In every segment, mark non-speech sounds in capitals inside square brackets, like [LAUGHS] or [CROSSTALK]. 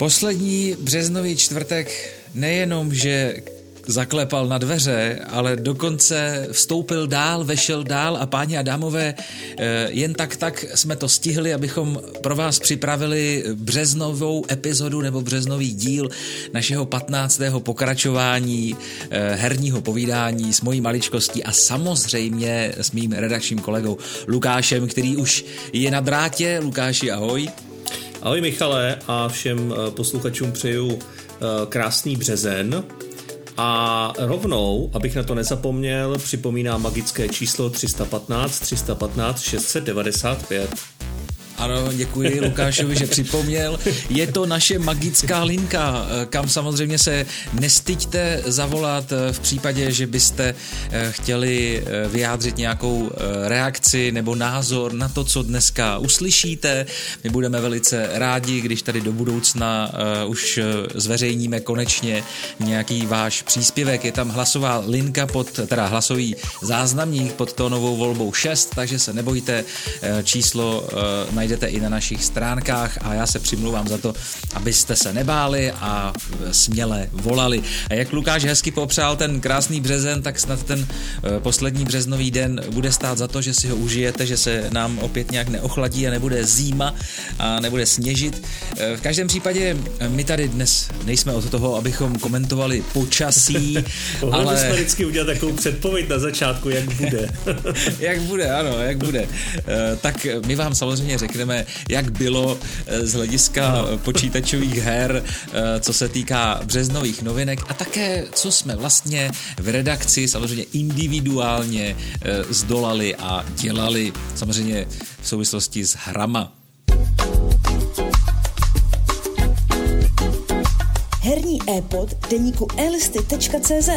Poslední březnový čtvrtek nejenom, že zaklepal na dveře, ale dokonce vstoupil dál, vešel dál a páni a dámové, eh, jen tak tak jsme to stihli, abychom pro vás připravili březnovou epizodu nebo březnový díl našeho 15. pokračování eh, herního povídání s mojí maličkostí a samozřejmě s mým redakčním kolegou Lukášem, který už je na drátě. Lukáši, ahoj. Ahoj Michale a všem eh, posluchačům přeju krásný březen. A rovnou, abych na to nezapomněl, připomínám magické číslo 315 315 695. Ano, děkuji Lukášovi, že připomněl. Je to naše magická linka, kam samozřejmě se nestyďte zavolat v případě, že byste eh, chtěli eh, vyjádřit nějakou eh, reakci nebo názor na to, co dneska uslyšíte. My budeme velice rádi, když tady do budoucna už zveřejníme konečně nějaký váš příspěvek. Je tam hlasová linka pod, teda hlasový záznamník pod tónovou volbou 6, takže se nebojte, číslo najdete najdete i na našich stránkách a já se přimluvám za to, abyste se nebáli a směle volali. A jak Lukáš hezky popřál ten krásný březen, tak snad ten eh, poslední březnový den bude stát za to, že si ho užijete, že se nám opět nějak neochladí a nebude zima a nebude sněžit. Eh, v každém případě eh, my tady dnes nejsme od toho, abychom komentovali počasí, [LAUGHS] ale... bychom vždycky udělat takovou předpověď na začátku, jak bude. [LAUGHS] jak bude, ano, jak bude. Tak my vám samozřejmě řekneme, řekneme, jak bylo eh, z hlediska počítačových her, eh, co se týká březnových novinek a také, co jsme vlastně v redakci samozřejmě individuálně eh, zdolali a dělali, samozřejmě v souvislosti s hrama. Herní e-pod deníku elisty.cz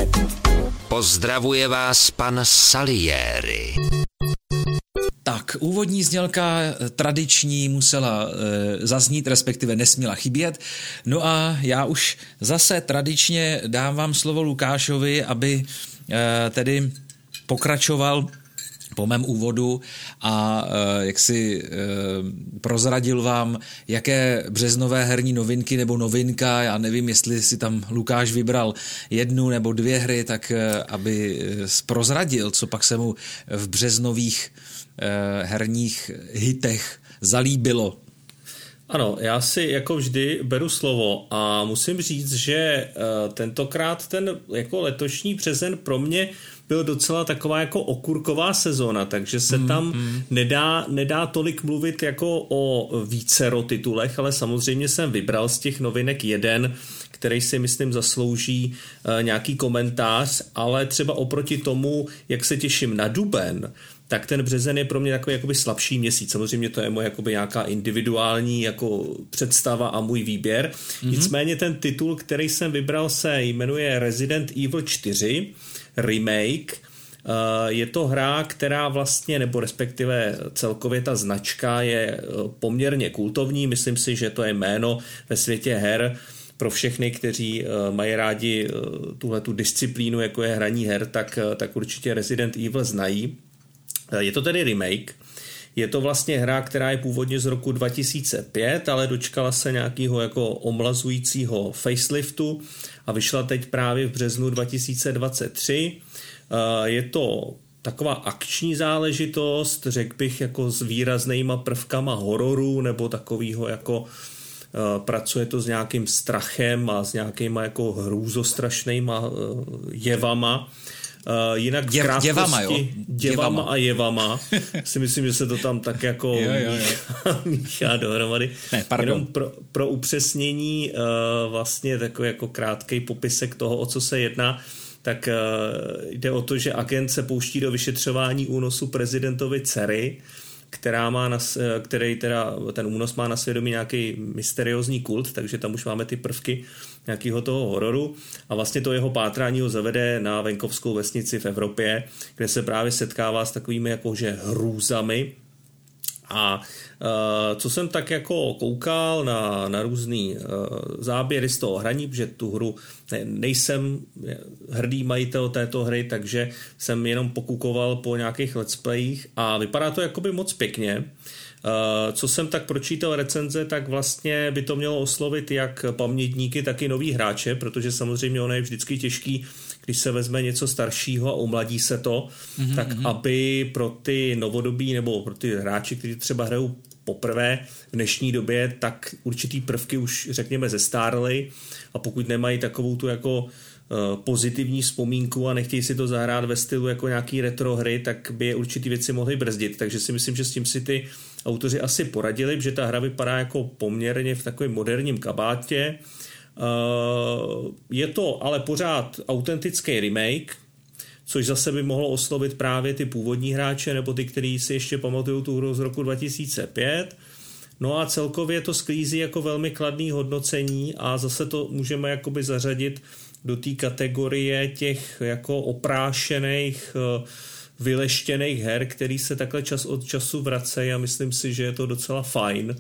Pozdravuje vás pan Salieri. Úvodní znělka eh, tradiční musela e, zaznít, respektive nesměla chybět. No a já už zase tradičně dávám slovo Lukášovi, aby e, tedy pokračoval po mém úvodu a jak si prozradil vám, jaké březnové herní novinky nebo novinka, já nevím, jestli si tam Lukáš vybral jednu nebo dvě hry, tak aby prozradil, co pak se mu v březnových herních hitech zalíbilo. Ano, já si jako vždy beru slovo a musím říct, že eh, tentokrát ten jako letošní březen pro mě byl docela taková jako okurková sezóna, takže se mm, tam mm. Nedá, nedá tolik mluvit jako o vícero titulech, ale samozřejmě jsem vybral z těch novinek jeden, který si myslím zaslouží uh, nějaký komentář, ale třeba oproti tomu, jak se těším na duben, tak ten březen je pro mě takový jakoby slabší měsíc. Samozřejmě to je moje jakoby nějaká individuální jako představa a můj výběr. Mm-hmm. Nicméně ten titul, který jsem vybral, se jmenuje Resident Evil 4 Remake. Eh, je to hra, která vlastně, nebo respektive celkově ta značka je eh, poměrně kultovní. Myslím si, že to je jméno ve světě her, pro všechny, kteří eh, mají rádi tuhle tu disciplínu, jako je hraní her, tak, tak určitě Resident Evil znají. Je to tedy remake. Je to vlastně hra, která je původně z roku 2005, ale dočkala se nějakého jako omlazujícího faceliftu a vyšla teď právě v březnu 2023. Eh, je to taková akční záležitost, řekl bych jako s výraznýma prvkama hororu nebo takového jako eh, pracuje to s nějakým strachem a s nějakýma jako hrůzostrašnýma eh, jevama Uh, jinak Děv, krátkosti, děvama, jo? Děvama, a jevama. si myslím, že se to tam tak jako jo, jo, jo. [LAUGHS] Míchá, dohromady. Ne, pardon. Jenom pro, pro upřesnění uh, vlastně takový jako krátký popisek toho, o co se jedná, tak uh, jde o to, že agent se pouští do vyšetřování únosu prezidentovi dcery, která má na, který teda, ten únos má na svědomí nějaký mysteriózní kult, takže tam už máme ty prvky nějakého toho hororu. A vlastně to jeho pátrání ho zavede na venkovskou vesnici v Evropě, kde se právě setkává s takovými jakože hrůzami, a co jsem tak jako koukal na, na různý uh, záběry z toho hraní, že tu hru ne, nejsem hrdý majitel této hry, takže jsem jenom pokukoval po nějakých let's playích a vypadá to jakoby moc pěkně. co jsem tak pročítal recenze, tak vlastně by to mělo oslovit jak pamětníky, tak i nový hráče, protože samozřejmě ono je vždycky těžký, když se vezme něco staršího a umladí se to, mm-hmm. tak aby pro ty novodobí nebo pro ty hráči, kteří třeba hrajou poprvé v dnešní době, tak určitý prvky už řekněme zestárly a pokud nemají takovou tu jako eh, pozitivní vzpomínku a nechtějí si to zahrát ve stylu jako nějaký retro hry, tak by je určitý věci mohly brzdit. Takže si myslím, že s tím si ty autoři asi poradili, že ta hra vypadá jako poměrně v takovém moderním kabátě. Eh, je to ale pořád autentický remake, což zase by mohlo oslovit právě ty původní hráče nebo ty, kteří si ještě pamatují tu hru z roku 2005. No a celkově to sklízí jako velmi kladný hodnocení a zase to můžeme jakoby zařadit do té kategorie těch jako oprášených uh, vyleštěných her, který se takhle čas od času vracejí a myslím si, že je to docela fajn,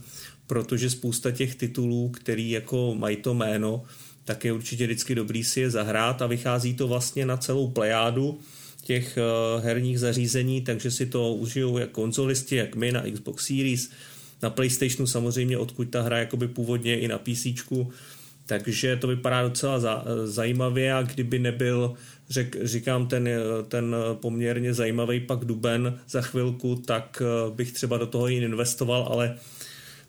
protože spousta těch titulů, který jako mají to jméno, tak je určitě vždycky dobrý si je zahrát a vychází to vlastně na celou plejádu těch eh, herních zařízení, takže si to užijou jak konzolisti, jak my na Xbox Series, na PlayStationu samozřejmě, odkud ta hra jakoby původně i na PC, takže to vypadá docela za, zajímavě a kdyby nebyl, řek, říkám, ten, ten poměrně zajímavý pak duben za chvilku, tak eh, bych třeba do toho i investoval, ale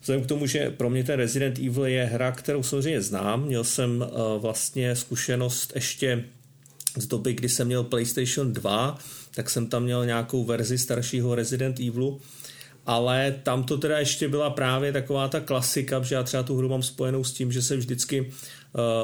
vzhledem k tomu, že pro mě ten Resident Evil je hra, kterou samozřejmě znám, měl jsem eh, vlastně zkušenost ještě z doby, kdy jsem měl PlayStation 2, tak jsem tam měl nějakou verzi staršího Resident Evilu, ale tam to teda ještě byla právě taková ta klasika, že já třeba tu hru mám spojenou s tím, že se vždycky uh,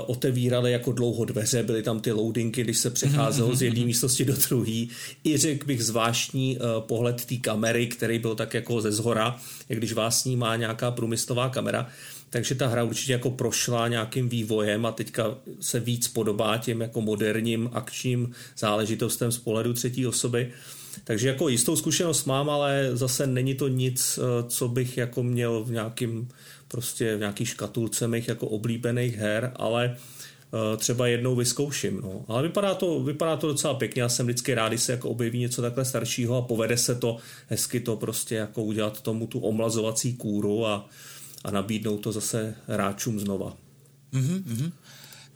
otevíraly jako dlouho dveře, byly tam ty loadingy, když se přecházelo z jedné místnosti do druhé. I řekl bych zvláštní uh, pohled té kamery, který byl tak jako ze zhora, jak když vás ní má nějaká průmyslová kamera. Takže ta hra určitě jako prošla nějakým vývojem a teďka se víc podobá těm jako moderním akčním záležitostem z pohledu třetí osoby. Uh, takže jako jistou zkušenost mám, ale zase není to nic, eh, co bych jako měl v nějakým prostě v nějaký škatulce mých jako oblíbených her, ale eh, třeba jednou vyzkouším. No. Ale vypadá to, vypadá to docela pěkně. Já jsem vždycky rád, když se jako objeví něco takhle staršího a povede se to hezky to prostě jako udělat tomu tu omlazovací kůru a, a nabídnout to zase hráčům znova. Mm-hmm.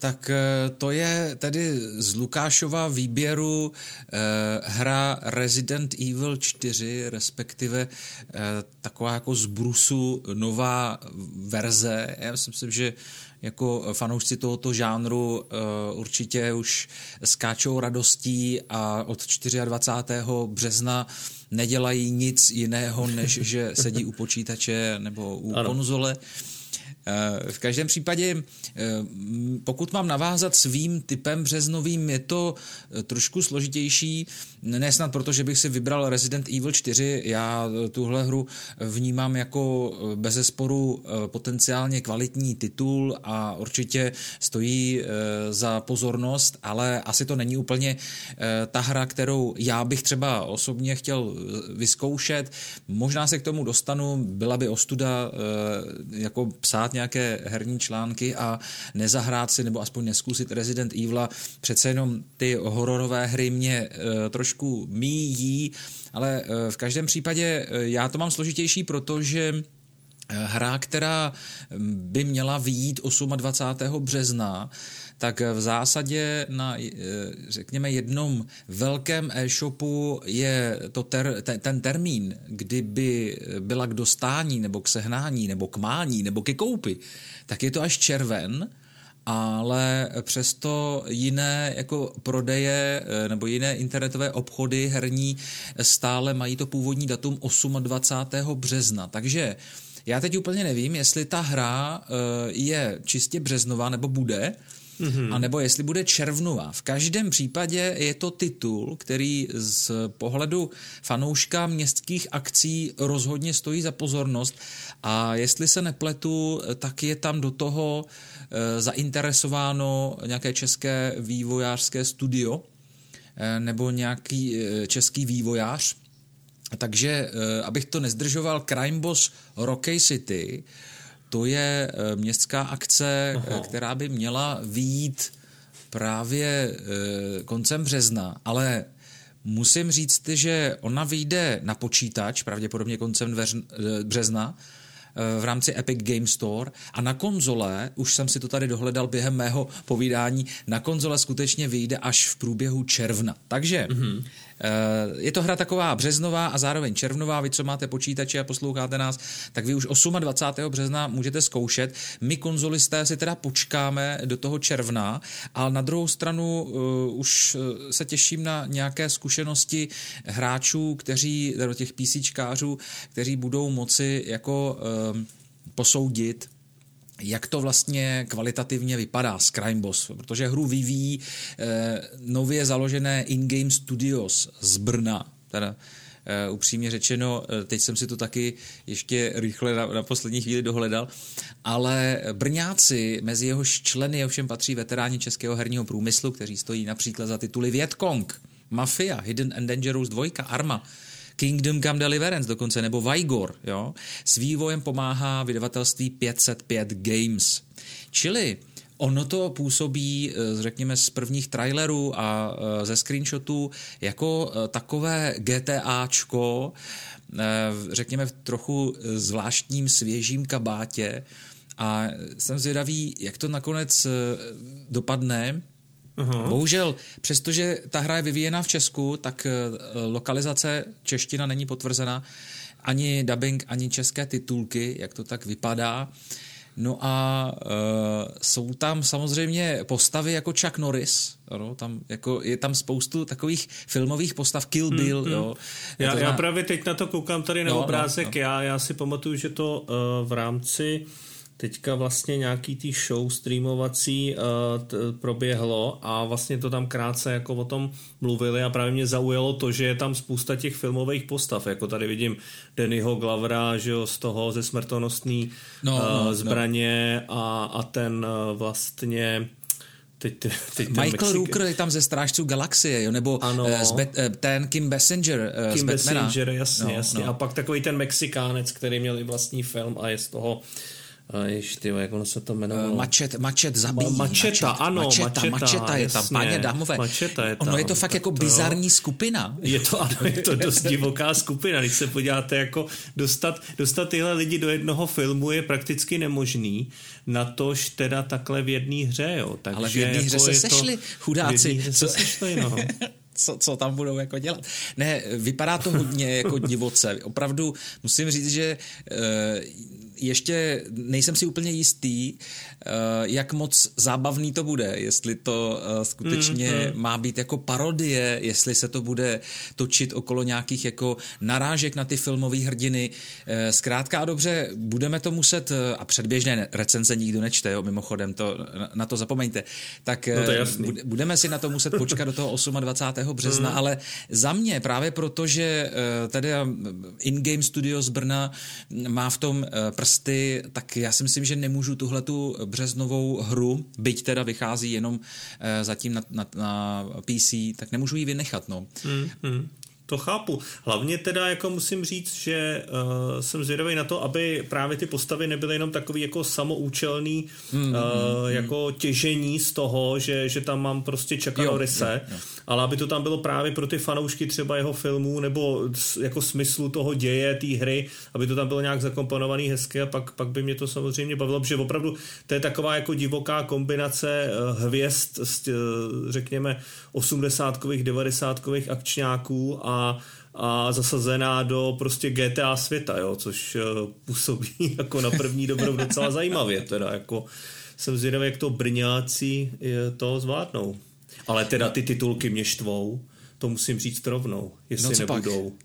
Tak eh, to je tedy z Lukášova výběru eh, hra Resident Evil 4, respektive eh, taková jako z brusu nová verze. Já si myslím, že jako fanoušci tohoto žánru určitě už skáčou radostí a od 24. března nedělají nic jiného, než že sedí u počítače nebo u ano. konzole. Eh, v každém případě, eh, pokud mám navázat svým typem březnovým, je to eh, trošku složitější, nesnad proto, že bych si vybral Resident Evil 4, já tuhle hru vnímám jako bezesporu potenciálně kvalitní titul a určitě stojí za pozornost, ale asi to není úplně ta hra, kterou já bych třeba osobně chtěl vyzkoušet. Možná se k tomu dostanu, byla by ostuda jako psát nějaké herní články a nezahrát si nebo aspoň neskusit Resident Evil. Přece jenom ty hororové hry mě uh, trošku míjí, ale uh, v každém případě uh, já to mám složitější, protože hra, která by měla vyjít 28. března, tak v zásadě na, řekněme, jednom velkém e-shopu je to ter, ten, ten termín, kdyby byla k dostání, nebo k sehnání, nebo k mání, nebo ke koupi, tak je to až červen, ale přesto jiné jako prodeje nebo jiné internetové obchody herní stále mají to původní datum 28. března. Takže já teď úplně nevím, jestli ta hra je čistě březnová nebo bude, mm-hmm. anebo jestli bude červnová. V každém případě je to titul, který z pohledu fanouška městských akcí rozhodně stojí za pozornost a jestli se nepletu, tak je tam do toho e, zainteresováno nějaké české vývojářské studio e, nebo nějaký e, český vývojář. Takže, abych to nezdržoval, Crime Boss Rocky City to je eh, městská akce, Aha. Eh, která by měla výjít právě eh, koncem března, ale Musím říct, že ona vyjde na počítač, pravděpodobně koncem dveř, března, v rámci Epic Game Store a na konzole, už jsem si to tady dohledal během mého povídání, na konzole skutečně vyjde až v průběhu června. Takže mm-hmm. Je to hra taková březnová a zároveň červnová. Vy, co máte počítače a posloucháte nás, tak vy už 28. března můžete zkoušet. My konzolisté si teda počkáme do toho června, ale na druhou stranu uh, už se těším na nějaké zkušenosti hráčů, kteří, těch PCčkářů, kteří budou moci jako uh, posoudit, jak to vlastně kvalitativně vypadá s Crime Boss, protože hru vyvíjí eh, nově založené in-game studios z Brna, teda Uh, upřímně řečeno, uh, teď jsem si to taky ještě rychle na, na poslední chvíli dohledal, ale Brňáci, mezi jehož členy ovšem patří veteráni českého herního průmyslu, kteří stojí například za tituly Vietkong, Mafia, Hidden and Dangerous 2, Arma, Kingdom Come Deliverance dokonce, nebo Vigor, jo. S vývojem pomáhá vydavatelství 505 Games. Čili Ono to působí, eh, řekněme, z prvních trailerů a eh, ze screenshotů jako eh, takové GTAčko, řekněme, v trochu zvláštním svěžím kabátě a jsem zvědavý, jak to nakonec dopadne, Uhum. Bohužel, přestože ta hra je vyvíjená v Česku, tak eh, lokalizace čeština není potvrzena, ani dubbing, ani české titulky, jak to tak vypadá. No a uh, jsou tam samozřejmě postavy jako Chuck Norris, no, tam jako, je tam spoustu takových filmových postav, Kill hmm, Bill. Hmm, hmm. Jo. Já, já právě teď na to koukám tady na no, no obrázek, no, no. Já, já si pamatuju, že to uh, v rámci teďka vlastně nějaký tý show streamovací uh, t, proběhlo a vlastně to tam krátce jako o tom mluvili a právě mě zaujalo to, že je tam spousta těch filmových postav, jako tady vidím Dannyho Glavera, že jo, z toho ze smrtonostný no, uh, no, zbraně no. A, a ten uh, vlastně Teď, teď Michael Mexik... Rooker je tam ze Strážců galaxie, jo? nebo ano. z Bet- ten Kim Basinger Kim z Basinger, jasně, no, jasně. No. A pak takový ten Mexikánec, který měl i vlastní film a je z toho ještě, jak ono se to jmenovalo? Uh, mačet, mačet zabíjí. Mačeta, mačet, ano. Mačeta, mačeta, mačeta je tam, páně dámové. Mačeta je tam. Ono je to fakt jako to, bizarní skupina. Je to, ano, je to dost divoká skupina. Když se podíváte, jako dostat, dostat tyhle lidi do jednoho filmu je prakticky nemožný, na tož teda takhle v jedné hře, jo. Takže Ale v jedné hře jako se sešli, to, chudáci. V hře se sešli, no. [LAUGHS] co, co tam budou jako dělat. Ne, vypadá to hodně [LAUGHS] jako divoce. Opravdu musím říct, že uh, ještě nejsem si úplně jistý, eh, jak moc zábavný to bude, jestli to eh, skutečně mm, mm. má být jako parodie, jestli se to bude točit okolo nějakých jako narážek na ty filmové hrdiny. Eh, zkrátka a dobře, budeme to muset, a předběžné recenze nikdo nečte, jo, mimochodem, to, na to zapomeňte, tak no to budeme si na to muset počkat do toho 28. března, mm. ale za mě právě proto, že tady In-Game Studio z Brna má v tom prsty, tak já si myslím, že nemůžu tuhle tu březnovou hru, byť teda vychází jenom eh, zatím na, na, na PC, tak nemůžu ji vynechat. No. Mm, mm. To chápu. Hlavně teda jako musím říct, že uh, jsem zvědavý na to, aby právě ty postavy nebyly jenom takový jako samoučelný mm, uh, mm, jako těžení z toho, že, že tam mám prostě čekano ryse, jo, jo. ale aby to tam bylo právě pro ty fanoušky třeba jeho filmů nebo jako smyslu toho děje, té hry, aby to tam bylo nějak zakomponovaný hezky a pak, pak by mě to samozřejmě bavilo, protože opravdu to je taková jako divoká kombinace uh, hvězd, uh, řekněme 80-kových, 90-kových akčňáků a a, zasazená do prostě GTA světa, jo, což uh, působí [LAUGHS] jako na první dobrou docela zajímavě, teda jako jsem zvědavý, jak to Brňáci to zvládnou. Ale teda ty titulky mě štvou, to musím říct rovnou, jestli no, nebudou. Pak?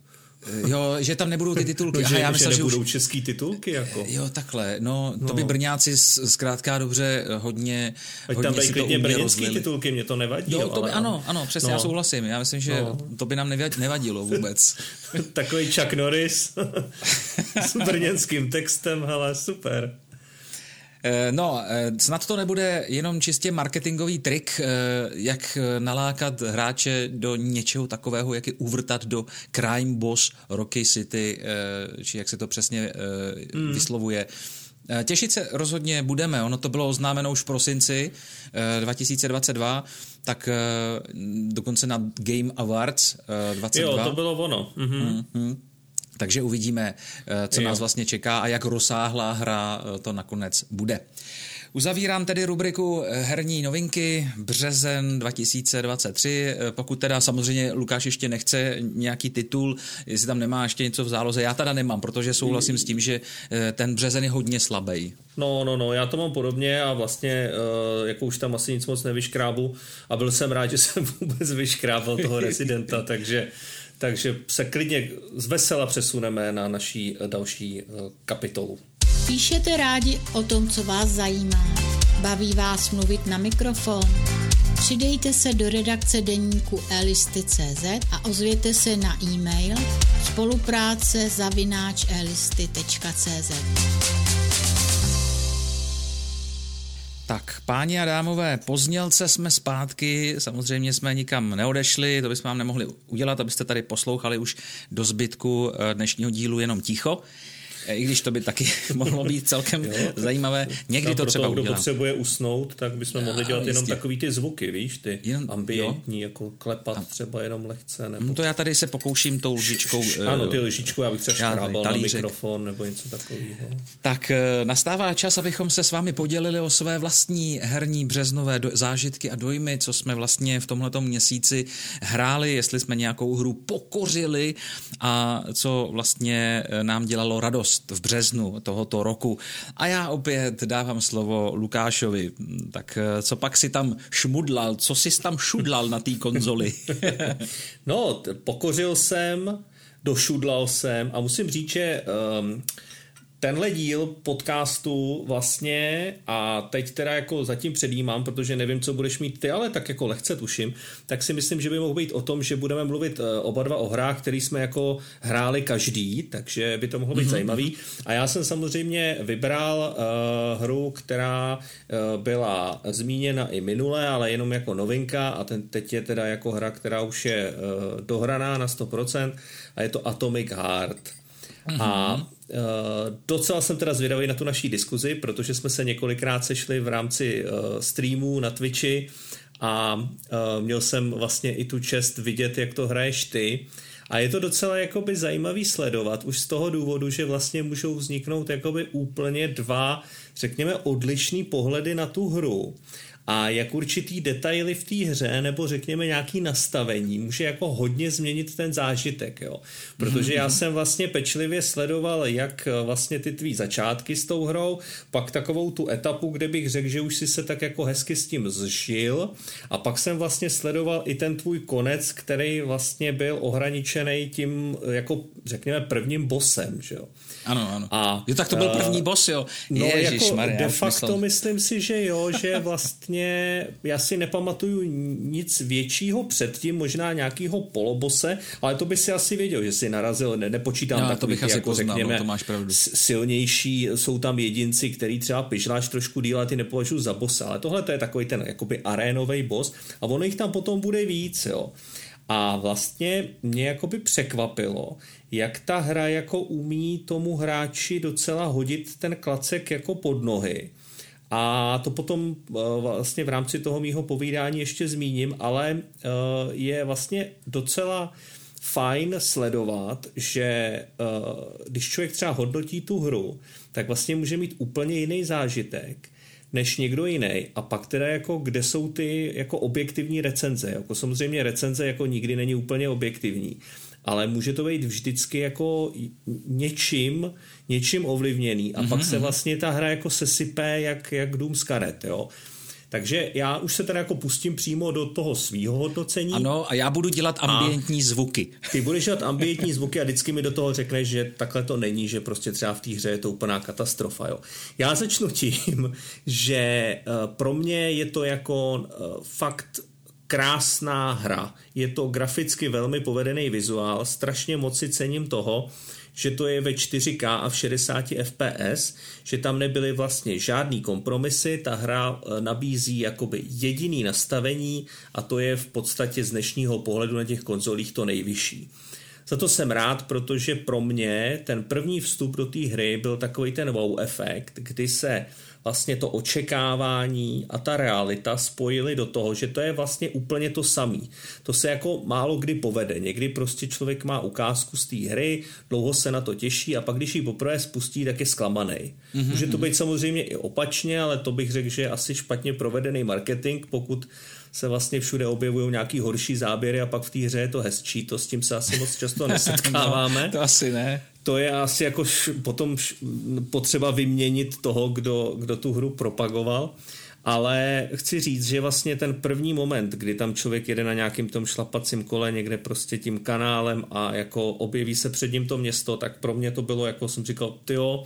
Jo, že tam nebudou ty titulky. No, [LAUGHS] Aha, že, já myslel, že nebudou už... český titulky, jako. Jo, takhle. No, to no. by Brňáci zkrátka dobře hodně, Ať hodně tam si to brněnský titulky, mě to nevadí. Jo, to by, ano, ano, přesně, no. já souhlasím. Já myslím, že no. to by nám nevadilo vůbec. [LAUGHS] Takový Chuck Norris [LAUGHS] s brněnským textem, hele, super. Eh, no, eh, snad to nebude jenom čistě marketingový trik, eh, jak nalákat hráče do něčeho takového, jak je uvrtat do Crime Boss Rocky City, či jak se to přesně mm. vyslovuje. Těšit se rozhodně budeme. Ono to bylo oznámeno už v prosinci eh, 2022, tak dokonce na Game Awards eh, 22. Jo, to bylo ono. Mhm. Mhm. Takže uvidíme, eh, co Jo. nás vlastně čeká a jak rozsáhlá hra eh, to nakonec bude. Uzavírám tedy rubriku eh, herní novinky březen 2023. Eh, Pokud teda samozřejmě Lukáš ještě nechce nějaký titul, jestli tam nemá ještě něco v záloze, já teda nemám, protože souhlasím s tím, že ten březen je hodně slabý. No, no, no, já to mám podobně a vlastně jako už tam asi nic moc nevyškrábu a byl jsem rád, že jsem [LAUGHS] vůbec vyškrábal toho rezidenta, takže, takže se klidně z vesela přesuneme na naší eh, další uh, kapitolu. Píšete rádi o tom, co vás zajímá. Baví vás mluvit na mikrofon? Přidejte se do redakce deníku elisty.cz a ozvěte se na e-mail spolupráce zavináč elisty.cz. Tak, páni a dámové, poznělce jsme zpátky, samozřejmě jsme nikam neodešli, to bychom vám nemohli udělat, abyste tady poslouchali už do zbytku eh, dnešního dílu jenom ticho. Eh, I když to by taky [LAUGHS] mohlo být celkem zajímavé. Někdy A to třeba toho, kdo udělám. potřebuje usnout, tak bychom mohli dělat jenom jistě. takový ty zvuky, víš, ty Jenom- ambientní, jako klepat třeba jenom lehce, nebo... No to já tady se pokouším tou lžičkou. eh, Ano, ty lžičku, já bych třeba škrábal na mikrofon nebo něco takového. Tak eh, nastává čas, abychom se s vámi podělili o své vlastní herní březnové do- zážitky a dojmy, co jsme vlastně v tomhletom měsíci hráli, jestli jsme nějakou hru pokořili a co vlastně eh, nám dělalo radost v březnu tohoto roku. A já opět dávám slovo Lukášovi. Tak eh, co pak si tam šmudlal, co jsi tam šudlal na té konzoli? [LAUGHS] No, pokořil jsem, došudlal jsem a musím říct, že um, tenhle díl podcastu vlastně a teď teda jako zatím předjímám, protože nevím, co budeš mít ty, ale tak jako lehce tuším, tak si myslím, že by mohl být o tom, že budeme mluvit eh, oba dva o hrách, který jsme jako hráli každý, takže by to mohlo být mm-hmm. zajímavý. A já jsem samozřejmě vybral uh, hru, která uh, byla zmíněna i minule, ale jenom jako novinka a ten teď je teda jako hra, která už je uh, dohraná na 100% a je to Atomic Heart. A uh, docela jsem teda zvědavý na tu naší diskuzi, protože jsme se několikrát sešli v rámci uh, streamů na Twitchi a uh, měl jsem vlastně i tu čest vidět, jak to hraješ ty. A je to docela jakoby zajímavý sledovat, už z toho důvodu, že vlastně můžou vzniknout jakoby úplně dva, řekněme, odlišný pohledy na tu hru a jak určitý detaily v té hře nebo řekněme nějaký nastavení může jako hodně změnit ten zážitek, jo. Protože já jsem vlastně pečlivě sledoval jak eh, vlastně ty tvý začátky s tou hrou, pak takovou tu etapu, kde bych řekl, že už si se tak jako hezky s tím zžil a pak jsem vlastně sledoval i ten tvůj konec, který vlastně byl ohraničený tím eh, jako řekněme prvním bossem, že jo. ano, ano. A, jo, tak to byl eh, první boss, jo. No Ježiš, jako Maria, de facto myslel- myslím si, že jo, že [LAUGHS] vlastně já si nepamatuju nic většího předtím, možná nějakýho polobose, ale to by si asi věděl, že si narazil, ne, nepočítám No, to takový bych asi jako poznal, řekněme, no, to máš pravdu. silnější, jsou tam jedinci, který třeba pižláš trošku díl a ty nepovažuji za bossa, ale tohle to je takový ten jakoby arénový boss a ono jich tam potom bude víc, jo. A vlastně mě jakoby překvapilo, jak ta hra jako umí tomu hráči docela hodit ten klacek jako pod nohy. A to potom eh, vlastně v rámci toho mýho povídání ještě zmíním, ale eh, je vlastně docela fajn sledovat, že eh, když člověk třeba hodnotí tu hru, tak vlastně může mít úplně jiný zážitek, než někdo jiný. A pak teda jako, kde jsou ty jako objektivní recenze. Jako samozřejmě recenze jako nikdy není úplně objektivní, ale může to být vždycky jako něčím, něčím ovlivněný a mm-hmm. pak se vlastně ta hra jako sesype jak, jak dům z karet, jo. Takže já už se teda jako pustím přímo do toho svýho hodnocení. Ano, a já budu dělat ambientní zvuky. Ty budeš dělat ambientní zvuky a vždycky mi do toho řekneš, že takhle to není, že prostě třeba v té hře je to úplná katastrofa. Jo. Já začnu tím, [LAUGHS] že eh, pro mě je to jako eh, fakt krásná hra. Je to graficky velmi povedený vizuál, strašně moc si cením toho, že to je ve 4K a v 60 FPS, že tam nebyly vlastně žádný kompromisy, ta hra eh, nabízí jakoby jediný nastavení a to je v podstatě z dnešního pohledu na těch konzolích to nejvyšší. Za to jsem rád, protože pro mě ten první vstup do té hry byl takový ten wow efekt, kdy se vlastně to očekávání a ta realita spojili do toho, že to je vlastně úplně to samý. To se jako málo kdy povede. Někdy prostě člověk má ukázku z té hry, dlouho se na to těší a pak když ji poprvé spustí, tak je zklamaný. Mm-hmm. Může to být samozřejmě i opačně, ale to bych řekl, že je asi špatně provedený marketing, pokud se vlastně všude objevují nějaký horší záběry a pak v té hře je to hezčí, to s tím se asi moc často [LAUGHS] nesetkáváme. no, to asi ne. To je asi jako š, potom š, potřeba vyměnit toho, kdo, kdo tu hru propagoval. Ale chci říct, že vlastně ten první moment, kdy tam člověk jede na nějakým tom šlapacím kole někde prostě tím kanálem a jako objeví se před ním to město, tak pro mě to bylo, jako jsem říkal, tyjo,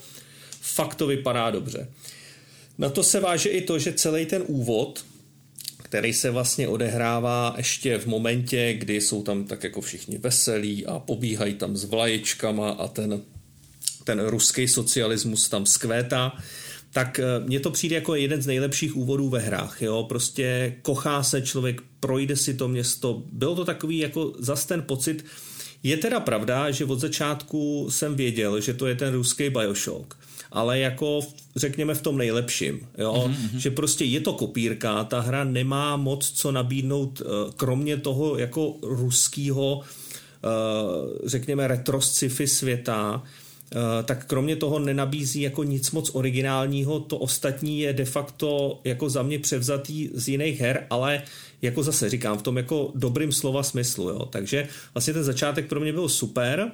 fakt to vypadá dobře. Na to se váže i to, že celý ten úvod který se vlastně odehrává ještě v momentě, kdy jsou tam tak jako všichni veselí a pobíhají tam s vlaječkama a ten, ten ruský socialismus tam zkvétá, tak eh, mně to přijde jako jeden z nejlepších úvodů ve hrách. Jo? Prostě kochá se člověk, projde si to město. Bylo to takový jako zas ten pocit, je teda pravda, že od začátku jsem věděl, že to je ten ruský Bioshock ale jako řekněme v tom nejlepším, jo? Mm-hmm. že prostě je to kopírka, ta hra nemá moc co nabídnout, eh, kromě toho jako ruského, eh, řekněme retro sci-fi světa, eh, tak kromě toho nenabízí jako nic moc originálního, to ostatní je de facto jako za mě převzatý z jiných her, ale jako zase říkám, v tom jako dobrým slova smyslu, jo. takže vlastně ten začátek pro mě byl super,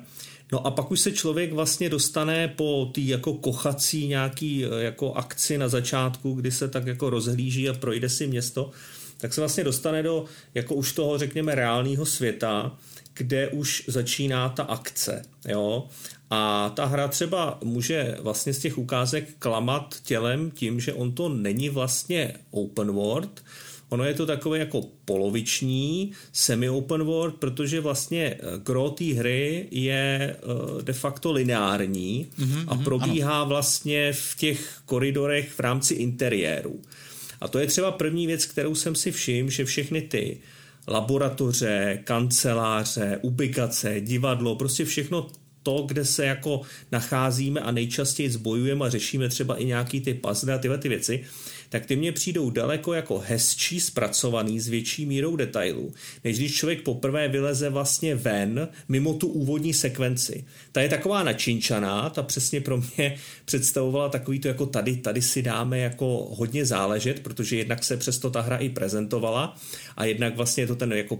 No a pak už se člověk vlastně dostane po té jako kochací nějaký eh, jako akci na začátku, kdy se tak jako rozhlíží a projde si město, tak se vlastně dostane do jako už toho řekněme reálného světa, kde už začíná ta akce, jo. A ta hra třeba může vlastně z těch ukázek klamat tělem tím, že on to není vlastně open world, Ono je to takové jako poloviční semi-open world, protože vlastně eh, gro té hry je eh, de facto lineární mm-hmm, a probíhá ano. vlastně v těch koridorech v rámci interiéru. A to je třeba první věc, kterou jsem si všiml, že všechny ty laboratoře, kanceláře, ubikace, divadlo, prostě všechno to, kde se jako nacházíme a nejčastěji zbojujeme a řešíme třeba i nějaký ty puzzle a tyhle ty věci, tak ty mě přijdou daleko jako hezčí, zpracovaný s větší mírou detailů, než když člověk poprvé vyleze vlastně ven mimo tu úvodní sekvenci. Ta je taková načinčaná, ta přesně pro mě představovala takový to jako tady, tady si dáme jako hodně záležet, protože jednak se přesto ta hra i prezentovala a jednak vlastně je to ten jako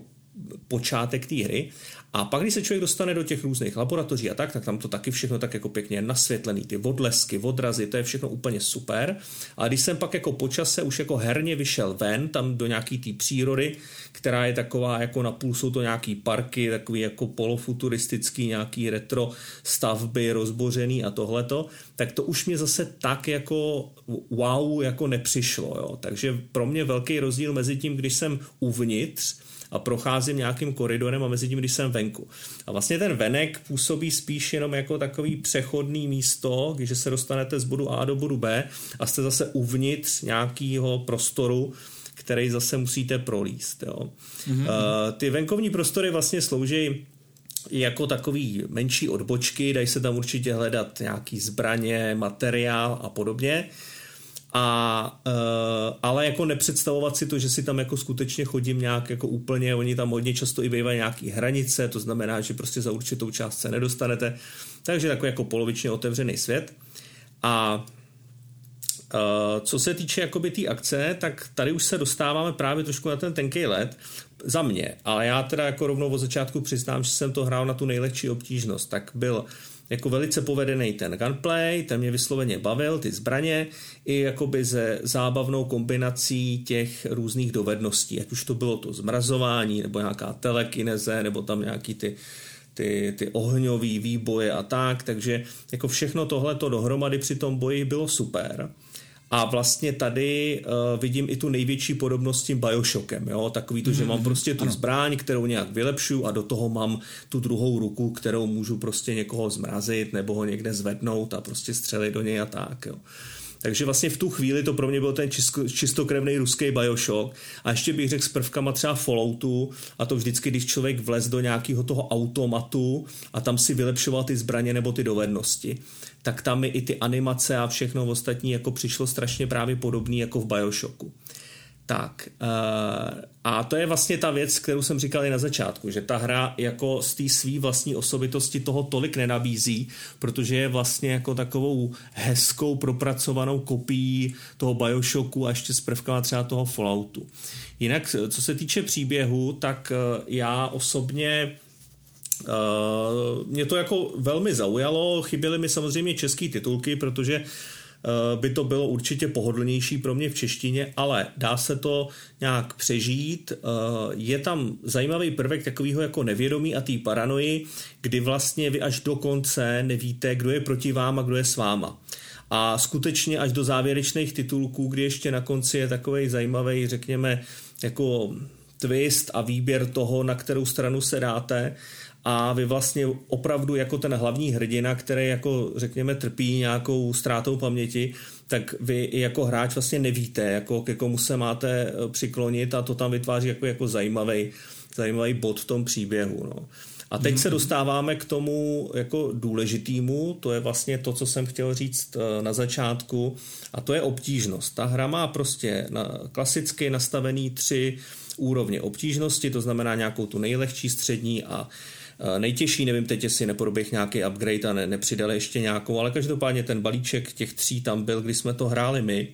počátek té hry. A pak, když se člověk dostane do těch různých laboratoří a tak, tak tam to taky všechno tak jako pěkně nasvětlený, ty odlesky, odrazy, to je všechno úplně super. A když jsem pak jako počase už jako herně vyšel ven, tam do nějaký té přírody, která je taková jako na půl jsou to nějaký parky, takový jako polofuturistický, nějaký retro stavby rozbořený a tohleto, tak to už mě zase tak jako wow jako nepřišlo. Jo. Takže pro mě velký rozdíl mezi tím, když jsem uvnitř, a procházím nějakým koridorem a mezi tím, když jsem venku. A vlastně ten venek působí spíš jenom jako takový přechodný místo, když se dostanete z bodu A do bodu B a jste zase uvnitř nějakého prostoru, který zase musíte prolíst. Jo. Mm-hmm. Uh, ty venkovní prostory vlastně slouží jako takový menší odbočky, dají se tam určitě hledat nějaký zbraně, materiál a podobně. Uh, a, uh, ale jako nepředstavovat si to, že si tam jako skutečně chodím nějak jako úplně, oni tam hodně často i bývají nějaký hranice, to znamená, že prostě za určitou část se nedostanete, takže takový jako polovičně otevřený svět. A Uh, co se týče jakoby té akce, tak tady už se dostáváme právě trošku na ten tenký let za mě, ale já teda jako rovnou od začátku přiznám, že jsem to hrál na tu nejlehčí obtížnost, tak byl jako velice povedený ten gunplay, ten mě vysloveně bavil, ty zbraně, i jakoby ze zábavnou kombinací těch různých dovedností, ať už to bylo to zmrazování, nebo nějaká telekineze, nebo tam nějaký ty ty, ty ohňový výboje a tak, takže jako všechno tohle to dohromady při tom boji bylo super. A vlastně tady uh, vidím i tu největší podobnost s tím Bioshockem, jo? takový to, mm-hmm. že mám mhm, prostě tu ano. zbraň, kterou nějak vylepšuju a do toho mám tu druhou ruku, kterou můžu prostě někoho zmrazit nebo ho někde zvednout a prostě střelit do něj a tak. Jo? Takže vlastně v tu chvíli to pro mě byl ten čisto, čistokrevný ruský Bioshock. A ještě bych řekl s prvkama třeba Falloutu a to vždycky, když člověk vlez do nějakého toho automatu a tam si vylepšoval ty zbraně nebo ty dovednosti, tak tam mi i ty animace a všechno ostatní jako přišlo strašně právě podobný jako v Bioshocku. Tak uh, a to je vlastně ta věc, kterou jsem říkal i na začátku, že ta hra jako z té svý vlastní osobitosti toho tolik nenabízí, protože je vlastně jako takovou hezkou propracovanou kopií toho Bioshocku a ještě s prvkama třeba toho Falloutu. Jinak, co se týče příběhu, tak uh, já osobně Uh, mě to jako velmi zaujalo, chyběly mi samozřejmě české titulky, protože uh, Eh, by to bylo určitě pohodlnější pro mě v češtině, ale dá se to nějak přežít. Eh, je tam zajímavý prvek takového jako nevědomí a té paranoji, kdy vlastně vy až do konce nevíte, kdo je proti vám a kdo je s váma. A skutečně až do závěrečných titulků, kdy ještě na konci je takový zajímavý, řekněme, jako twist a výběr toho, na kterou stranu se dáte, a vy vlastně opravdu jako ten hlavní hrdina, který jako řekněme trpí nějakou ztrátou paměti, tak vy jako hráč vlastně nevíte, jako ke komu se máte eh, přiklonit a to tam vytváří jako, jako zajímavý, zajímavý bod v tom příběhu. No. A teď se mhm. dostáváme k tomu jako důležitýmu, to je vlastně to, co jsem chtěl říct eh, na začátku, a to je obtížnost. Ta hra má prostě na, klasicky nastavený tři úrovně obtížnosti, to znamená nějakou tu nejlehčí, střední a Eh, nejtěžší, nevím teď, jestli nepodoběh nějaký upgrade a ne, nepřidali ještě nějakou, ale každopádně ten balíček těch tří tam byl, když jsme to hráli my.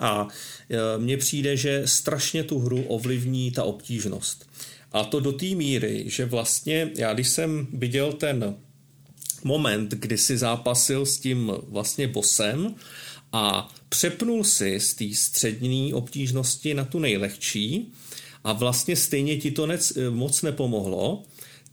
A eh, mně přijde, že strašně tu hru ovlivní ta obtížnost. A to do té míry, že vlastně já když jsem viděl ten moment, kdy si zápasil s tím vlastně bosem a přepnul si z té střední obtížnosti na tu nejlehčí a vlastně stejně ti to nec, moc nepomohlo,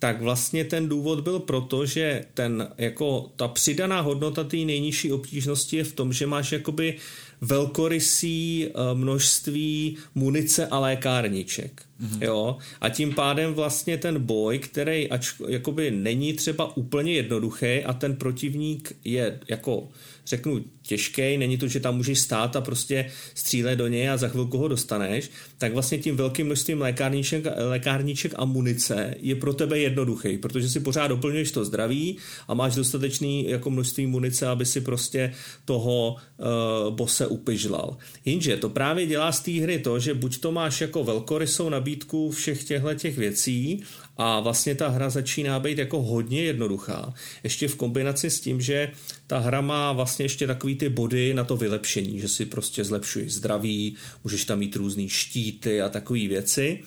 tak vlastně ten důvod byl proto, že ten, jako ta přidaná hodnota té nejnižší obtížnosti je v tom, že máš jakoby velkorysý eh, množství munice a lékárniček. Mm-hmm. Jo? A tím pádem vlastně ten boj, který ač, jakoby není třeba úplně jednoduchý a ten protivník je jako řeknu těžký, není to, že tam můžeš stát a prostě střílet do něj a za chvilku ho dostaneš, tak vlastně tím velkým množstvím lékárníček, lékárníček a munice je pro tebe jednoduchý, protože si pořád doplňuješ to zdraví a máš dostatečný jako množství munice, aby si prostě toho uh, bose upyžlal. Jenže to právě dělá z té hry to, že buď to máš jako velkorysou nabídku všech těchto těch věcí, a vlastně ta hra začíná být jako hodně jednoduchá. Ještě v kombinaci s tím, že ta hra má vlastně ještě takový ty body na to vylepšení, že si prostě zlepšuješ zdraví, můžeš tam mít různý štíty a takové věci.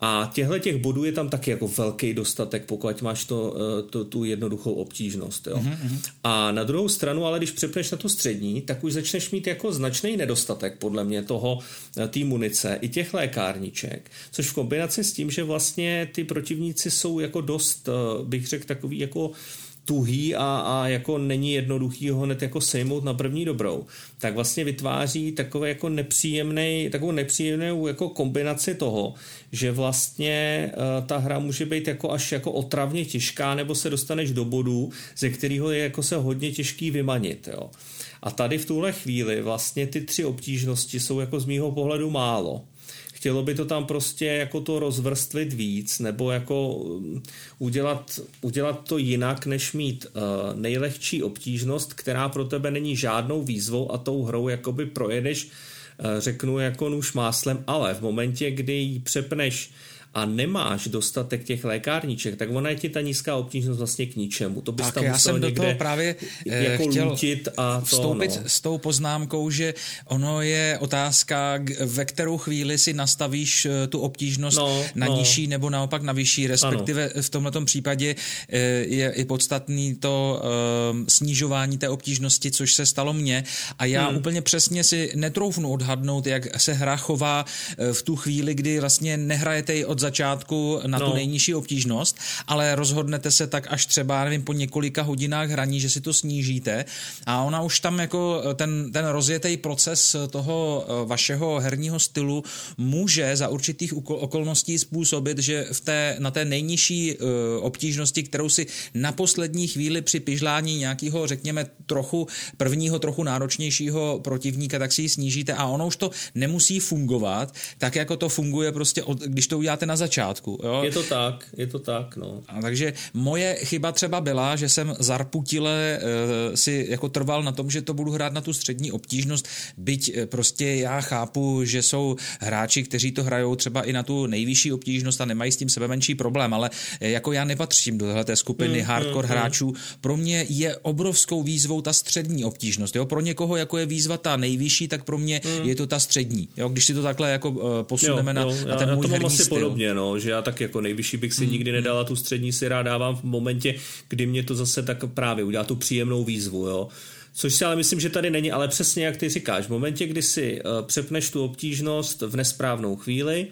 A těchto těch bodů je tam taky jako velký dostatek, pokud máš to, eh, to, tu jednoduchou obtížnost. Jo. Mm-hmm. A na druhou stranu, ale když přepneš na tu střední, tak už začneš mít jako značný nedostatek podle mě toho eh, té munice i těch lékárniček, což v kombinaci s tím, že vlastně ty protivníci jsou jako dost, eh, bych řekl, takový jako tuhý a, a jako není jednoduchý ho hned jako sejmout na první dobrou, tak vlastně vytváří takové jako nepříjemný, takovou nepříjemnou jako kombinaci toho, že vlastně uh, ta hra může být jako až jako otravně těžká, nebo se dostaneš do bodu, ze kterého je jako se hodně těžký vymanit. Jo. A tady v tuhle chvíli vlastně ty tři obtížnosti jsou jako z mýho pohledu málo chtělo by to tam prostě jako to rozvrstvit víc, nebo jako um, udělat, udělat to jinak, než mít uh, nejlehčí obtížnost, která pro tebe není žádnou výzvou a tou hrou jakoby projedeš, uh, řeknu jako nůž máslem, ale v momentě, kdy ji přepneš a nemáš dostatek těch lékárníček, tak ona je ti ta nízká obtížnost vlastně k ničemu. To bys tak tam já jsem do toho právě eh, jako chtěl a to, vstoupit no. s tou poznámkou, že ono je otázka, ve kterou chvíli si nastavíš eh, tu obtížnost no, na no. nižší nebo naopak na vyšší, respektive ano. v tomto případě eh, je i podstatný to snižování té obtížnosti, což se stalo mně a já hmm. úplně přesně si netroufnu odhadnout, jak se hra chová v tu chvíli, kdy vlastně nehrajete ji od od začátku na no. tu nejnižší obtížnost, ale rozhodnete se tak až třeba, nevím, po několika hodinách hraní, že si to snížíte a ona už tam jako ten, ten rozjetý proces toho vašeho herního stylu může za určitých okolností způsobit, že v té, na té nejnižší obtížnosti, kterou si na poslední chvíli při pižlání nějakého, řekněme, trochu prvního, trochu náročnějšího protivníka, tak si ji snížíte a ono už to nemusí fungovat tak, jako to funguje prostě, od, když to uděláte na začátku. Jo? Je to tak, je to tak, no. A takže moje chyba třeba byla, že jsem zarputile uh, si jako trval na tom, že to budu hrát na tu střední obtížnost, byť uh, prostě já chápu, že jsou hráči, kteří to hrajou třeba i na tu nejvyšší obtížnost a nemají s tím sebe menší problém, ale uh, jako já nepatřím do téhle skupiny hmm, hardcore hmm, hráčů. Pro mě je obrovskou výzvou ta střední obtížnost. Jo? Pro někoho, jako je výzva ta nejvyšší, tak pro mě hmm. je to ta střední. Jo? Když si to takhle jako posuneme jo, jo, na, na ten já, můj já to mám asi styl. Podobně, no, že já tak jako nejvyšší bych si nikdy nedala, tu střední si rád dávám v momentě, kdy mě to zase tak právě udělá tu příjemnou výzvu, jo. Což si ale myslím, že tady není, ale přesně jak ty říkáš, v momentě, kdy si uh, přepneš tu obtížnost v nesprávnou chvíli,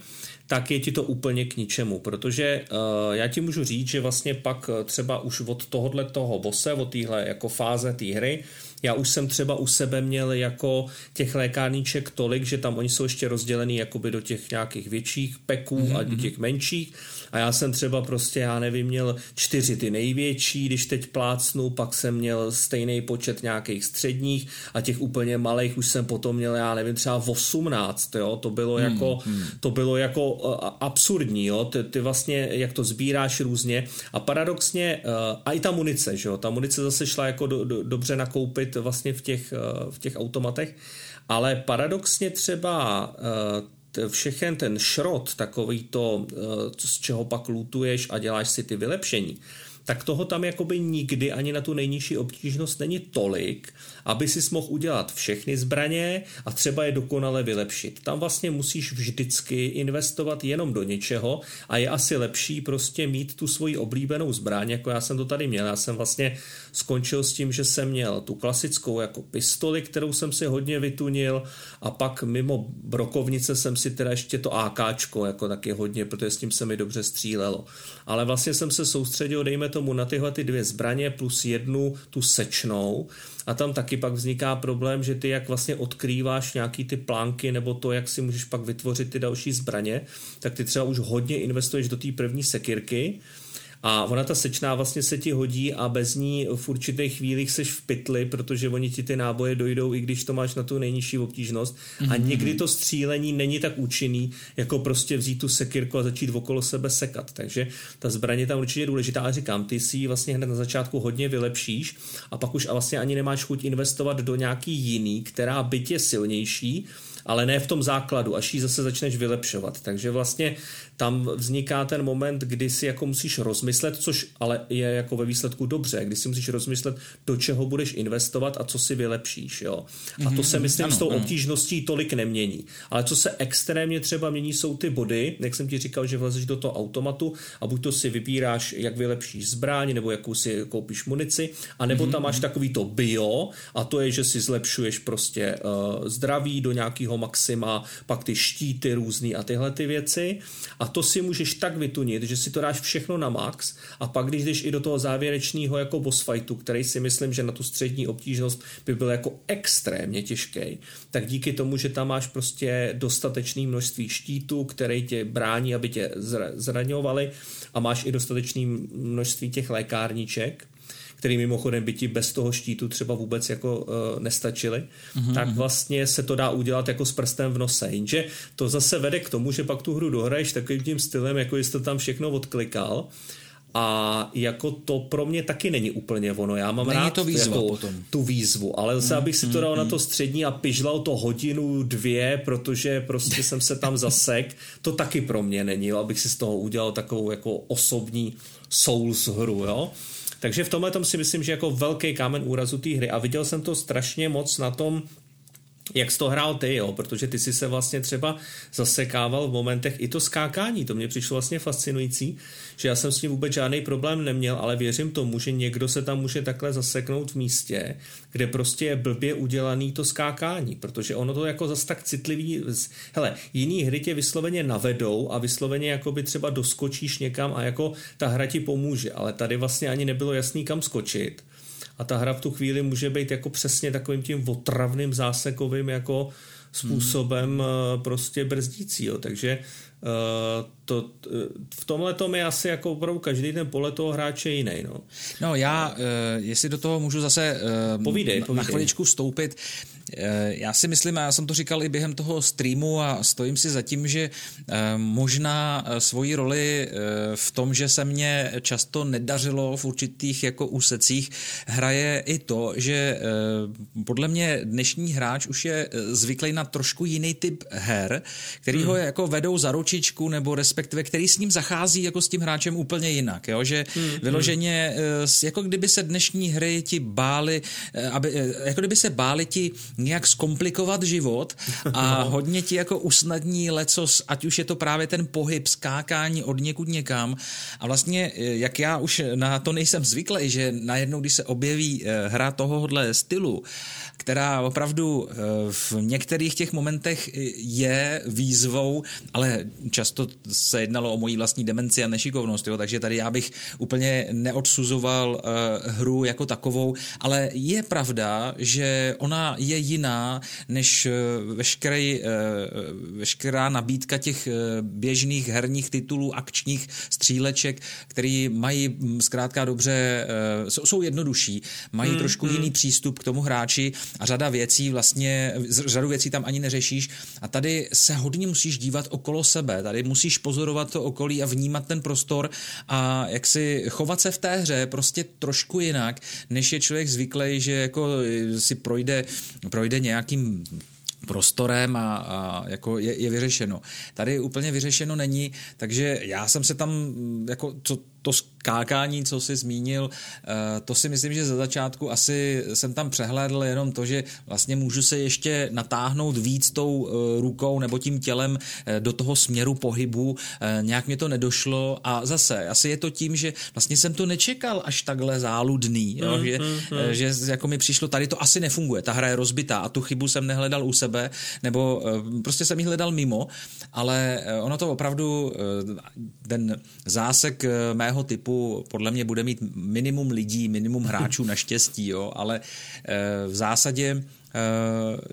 tak je ti to úplně k ničemu, protože uh, já ti můžu říct, že vlastně pak třeba už od tohohle toho bose, od téhle jako fáze té hry, já už jsem třeba u sebe měl jako těch lékárníček tolik, že tam oni jsou ještě rozdělený jakoby do těch nějakých větších peků mm-hmm. a do těch menších. A já jsem třeba prostě, já nevím, měl čtyři ty největší, když teď plácnu, pak jsem měl stejný počet nějakých středních a těch úplně malých už jsem potom měl, já nevím, třeba 18, jo, to bylo hmm, jako, hmm. to bylo jako uh, absurdní, jo, ty, ty vlastně, jak to sbíráš různě. A paradoxně uh, a i ta munice, že jo, ta munice zase šla jako do, do, dobře nakoupit vlastně v těch, uh, v těch automatech, ale paradoxně třeba uh, všechen ten šrot, takový to, eh, z čeho pak lutuješ a děláš si ty vylepšení, tak toho tam jakoby nikdy ani na tu nejnižší obtížnost není tolik, aby si mohl udělat všechny zbraně a třeba je dokonale vylepšit. Tam vlastně musíš vždycky investovat jenom do něčeho a je asi lepší prostě mít tu svoji oblíbenou zbraň, jako já jsem to tady měl. Já jsem vlastně skončil s tím, že jsem měl tu klasickou jako pistoli, kterou jsem si hodně vytunil a pak mimo brokovnice jsem si teda ještě to AKčko jako taky hodně, protože s tím se mi dobře střílelo. Ale vlastně jsem se soustředil, dejme tomu, na tyhle ty dvě zbraně plus jednu tu sečnou a tam taky pak vzniká problém, že ty jak vlastně odkrýváš nějaký ty plánky nebo to, jak si můžeš pak vytvořit ty další zbraně, tak ty třeba už hodně investuješ do té první sekirky, a ona ta sečná vlastně se ti hodí a bez ní v určitých chvílích seš v pytli, protože oni ti ty náboje dojdou, i když to máš na tu nejnižší obtížnost. Mm-hmm. A mhm. někdy to střílení není tak účinný, jako prostě vzít tu sekirku a začít okolo sebe sekat. Takže ta zbraně tam určitě je důležitá. A říkám, ty si ji vlastně hned na začátku hodně vylepšíš a pak už vlastně ani nemáš chuť investovat do nějaký jiný, která je silnější, ale ne v tom základu, až ji zase začneš vylepšovat. Takže vlastně tam vzniká ten moment, kdy si jako musíš rozmyslet, což ale je jako ve výsledku dobře, kdy si musíš rozmyslet, do čeho budeš investovat a co si vylepšíš. Jo. A to se mhm, myslím ano, s tou ano. obtížností tolik nemění. Ale co se extrémně třeba mění, jsou ty body, jak jsem ti říkal, že vlezeš do toho automatu a buď to si vybíráš, jak vylepšíš zbraň, nebo jakou si koupíš munici, a nebo tam máš mhm. takový to bio, a to je, že si zlepšuješ prostě uh, zdraví do nějakého maxima, pak ty štíty různý a tyhle ty věci. A to si můžeš tak vytunit, že si to dáš všechno na max a pak když jdeš i do toho závěrečného jako boss fightu, který si myslím, že na tu střední obtížnost by byl jako extrémně těžký, tak díky tomu, že tam máš prostě dostatečné množství štítů, který tě brání, aby tě zraňovali a máš i dostatečné množství těch lékárníček, který mimochodem by ti bez toho štítu třeba vůbec jako uh, nestačily, mm-hmm. tak vlastně se to dá udělat jako s prstem v nose. Jenže to zase vede k tomu, že pak tu hru dohraješ takovým tím stylem, jako jsi tam všechno odklikal, a jako to pro mě taky není úplně ono. Já mám není rád to výzva jako potom. tu výzvu, ale zase mm, abych si to dal mm, na to střední a pižlal to hodinu, dvě, protože prostě jsem se tam zasek, to taky pro mě není, abych si z toho udělal takovou jako osobní Souls hru, jo. Takže v tomhle tom si myslím, že jako velký kámen úrazu té hry. A viděl jsem to strašně moc na tom, jak jsi to hrál ty, jo, protože ty si se vlastně třeba zasekával v momentech i to skákání, to mě přišlo vlastně fascinující, že já jsem s tím vůbec žádný problém neměl, ale věřím tomu, že někdo se tam může takhle zaseknout v místě, kde prostě je blbě udělaný to skákání, protože ono to jako zas tak citlivý, hele, jiný hry tě vysloveně navedou a vysloveně jako by třeba doskočíš někam a jako ta hra ti pomůže, ale tady vlastně ani nebylo jasný kam skočit a ta hra v tu chvíli může být jako přesně takovým tím otravným zásekovým jako způsobem hmm. prostě brzdící, jo. takže uh, to, v tomhle tom je asi jako opravdu každý ten pole toho hráče jiný. No, no já, uh, jestli do toho můžu zase uh, povídej, povídej. na chviličku vstoupit, Eh, já si myslím, a já jsem to říkal i během toho streamu a stojím si za tím, že eh, možná eh, svoji roli v tom, že se mně často nedařilo v určitých jako úsecích, hraje i to, že podle mě dnešní hráč už je zvyklý na trošku jiný typ her, který hmm. ho jako vedou za ručičku nebo respektive který s ním zachází jako s tím hráčem úplně jinak, jo? že hmm. hmm. vyloženě jako kdyby se dnešní hry ti báli, aby, jako kdyby se báli ti nějak zkomplikovat život a [LAUGHS] no. hodně ti jako usnadní lecos, ať už je to právě ten pohyb, skákání od někud někam. A vlastně, eh, jak já už na to nejsem zvyklý, že najednou, když se objeví eh, hra tohohle stylu, která opravdu eh, v některých těch momentech je výzvou, ale často se jednalo o mojí vlastní demenci a nešikovnost, jo, takže tady já bych úplně neodsuzoval hru jako takovou, ale je pravda, že ona je jiná než eh, veškerý, eh, veškerá nabídka těch eh, běžných herních titulů, akčních stříleček, který mají hm, zkrátka dobře, jsou jednodušší, mají hmm, trošku hmm. jiný přístup k tomu hráči a řada věcí vlastně, řadu věcí tam ani neřešíš a tady se hodně musíš dívat okolo sebe, tady musíš pozorovat to okolí a vnímat ten prostor a jak si chovat se v té hře prostě trošku jinak, než je člověk zvyklý, že jako si projde projde nějakým prostorem a, a jako je, je vyřešeno. Tady úplně vyřešeno není, takže já jsem se tam jako co to skákání, co jsi zmínil, eh, to si myslím, že za začátku asi jsem tam přehlédl jenom to, že vlastně můžu se ještě natáhnout víc tou eh, rukou nebo tím tělem eh, do toho směru pohybu. Nějak mě to nedošlo a zase asi je to tím, že vlastně jsem to nečekal až takhle záludný, jo? Mm, že, mm, mm. že jako mi přišlo, tady to asi nefunguje, ta hra je rozbitá a tu chybu jsem nehledal u sebe, nebo prostě jsem ji hledal mimo, ale ono to opravdu ten zásek mého jiného typu podle mě bude mít minimum lidí, minimum hráčů naštěstí, jo, ale eh, v zásadě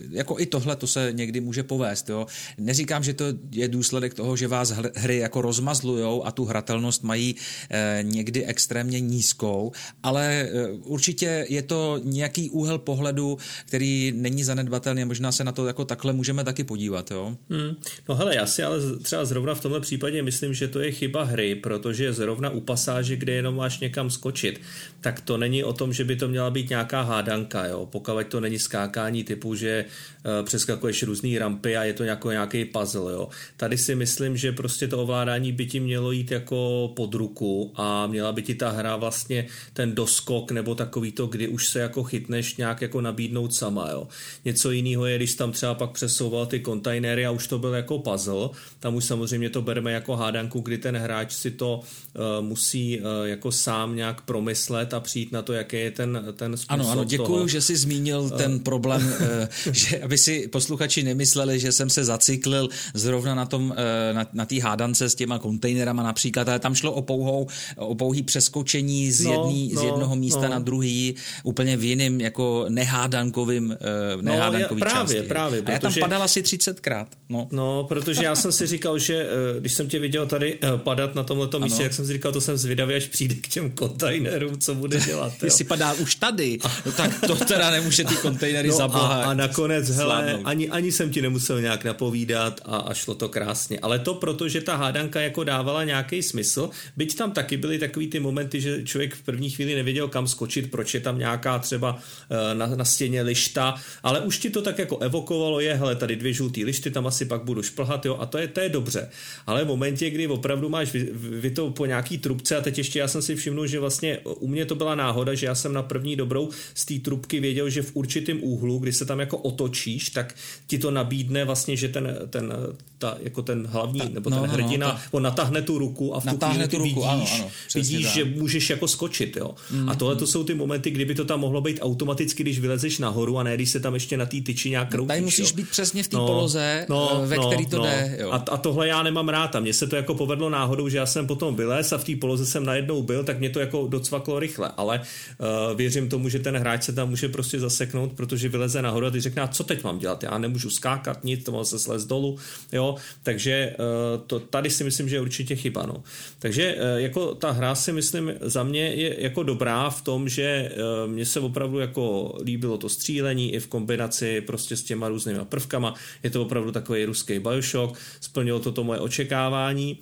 jako i tohle to se někdy může povést. Jo. Neříkám, že to je důsledek toho, že vás hry jako rozmazlujou a tu hratelnost mají eh, někdy extrémně nízkou, ale eh, určitě je to nějaký úhel pohledu, který není zanedbatelný a možná se na to jako takhle můžeme taky podívat. Jo. Hmm. No hele, já si ale třeba zrovna v tomhle případě myslím, že to je chyba hry, protože zrovna u pasáže, kde jenom máš někam skočit, tak to není o tom, že by to měla být nějaká hádanka, jo. pokud to není skákání typu, že eh, přeskakuješ různé rampy a je to jako nějaký puzzle. Jo. Tady si myslím, že prostě to ovládání by ti mělo jít jako pod ruku a měla by ti ta hra vlastně ten doskok nebo takový to, kdy už se jako chytneš nějak jako nabídnout sama. Jo. Něco jiného je, když tam třeba pak přesouval ty kontajnery a už to byl jako puzzle, tam už samozřejmě to bereme jako hádanku, kdy ten hráč si to uh, musí uh, jako sám nějak promyslet a přijít na to, jaký je ten, ten způsob Ano, ano, děkuji, toho. že jsi zmínil ten problém [LAUGHS] eh, že aby si posluchači nemysleli, že jsem se zacyklil zrovna na tom, eh, na, na té hádance s těma kontejnerama například, ale tam šlo o, pouhou, o pouhý přeskočení z, no, jedný, no, z jednoho místa no. na druhý, úplně v jiném jako nehádankovým, eh, nehádankový no, právě, části. Právě, protože... A já tam padal asi 30krát. No. no, protože já jsem si říkal, že když jsem tě viděl tady padat na tomhle místě, jak jsem si říkal, to jsem zvědavý, až přijde k těm kontejnerům, co bude dělat. Jestli padá už tady, no, tak to teda nemůže ty kontejnery [LAUGHS] no, a, a nakonec, hele, ani, ani jsem ti nemusel nějak napovídat a, a šlo to krásně. Ale to proto, že ta hádanka jako dávala nějaký smysl, byť tam taky byly takový ty momenty, že člověk v první chvíli nevěděl, kam skočit, proč je tam nějaká třeba eh, na, na stěně lišta, ale už ti to tak jako evokovalo, je, hele, tady dvě žlutý lišty, tam asi pak budu šplhat, jo, a to je, to je dobře. Ale v momentě, kdy opravdu máš vy, vy to po nějaký trubce a teď ještě já jsem si všimnul, že vlastně u mě to byla náhoda, že já jsem na první dobrou z té trubky věděl, že v určitém úhlu kdy se tam jako otočíš, tak ti to nabídne vlastně, že ten, ten, ta, jako ten hlavní, ta, nebo no, ten no, hrdina, no, ta, on natáhne tu ruku a v tu chvíli ty ruku, vidíš, ano, ano, vidíš tak. že můžeš jako skočit, jo. Mm, a tohle to mm. jsou ty momenty, kdyby to tam mohlo být automaticky, když vylezeš nahoru a ne, když se tam ještě na té tyči nějak kroutíš. Tady musíš jo. být přesně v té no, poloze, no, ve no, který to no. jde. Jo. A, a tohle já nemám rád a mně se to jako povedlo náhodou, že já jsem potom vylez a v té poloze jsem najednou byl, tak mě to jako docvaklo rychle, ale uh, věřím tomu, že ten hráč se tam může prostě zaseknout, protože vyleze nahoru a ty řekne, a co teď mám dělat? Já nemůžu skákat nic, to mám se slez dolů, jo, takže uh, to tady si myslím, že je určitě chyba, no. Takže uh, jako ta hra si myslím za mě je jako dobrá v tom, že uh, mně se opravdu jako líbilo to střílení i v kombinaci prostě s těma různýma prvkama, je to opravdu takový ruský Bioshock, splnilo to to moje očekávání,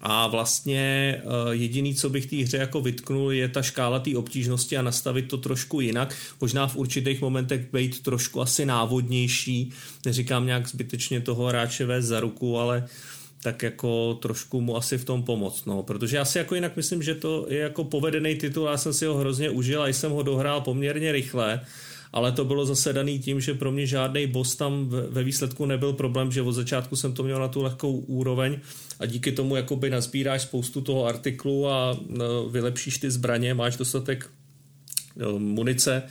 a vlastně eh, jediný, co bych té hře jako vytknul, je ta škála té obtížnosti a nastavit to trošku jinak. Možná v určitých momentech být trošku asi návodnější. Neříkám nějak zbytečně toho hráče vést za ruku, ale tak jako trošku mu asi v tom pomoct, no, protože já si jako jinak myslím, že to je jako povedený titul, já jsem si ho hrozně užil a jsem ho dohrál poměrně rychle, ale to bylo zase daný tím, že pro mě žádný boss tam ve výsledku nebyl problém, že od začátku jsem to měl na tu lehkou úroveň a díky tomu jakoby nazbíráš spoustu toho artiklu a no, vylepšíš ty zbraně, máš dostatek no, munice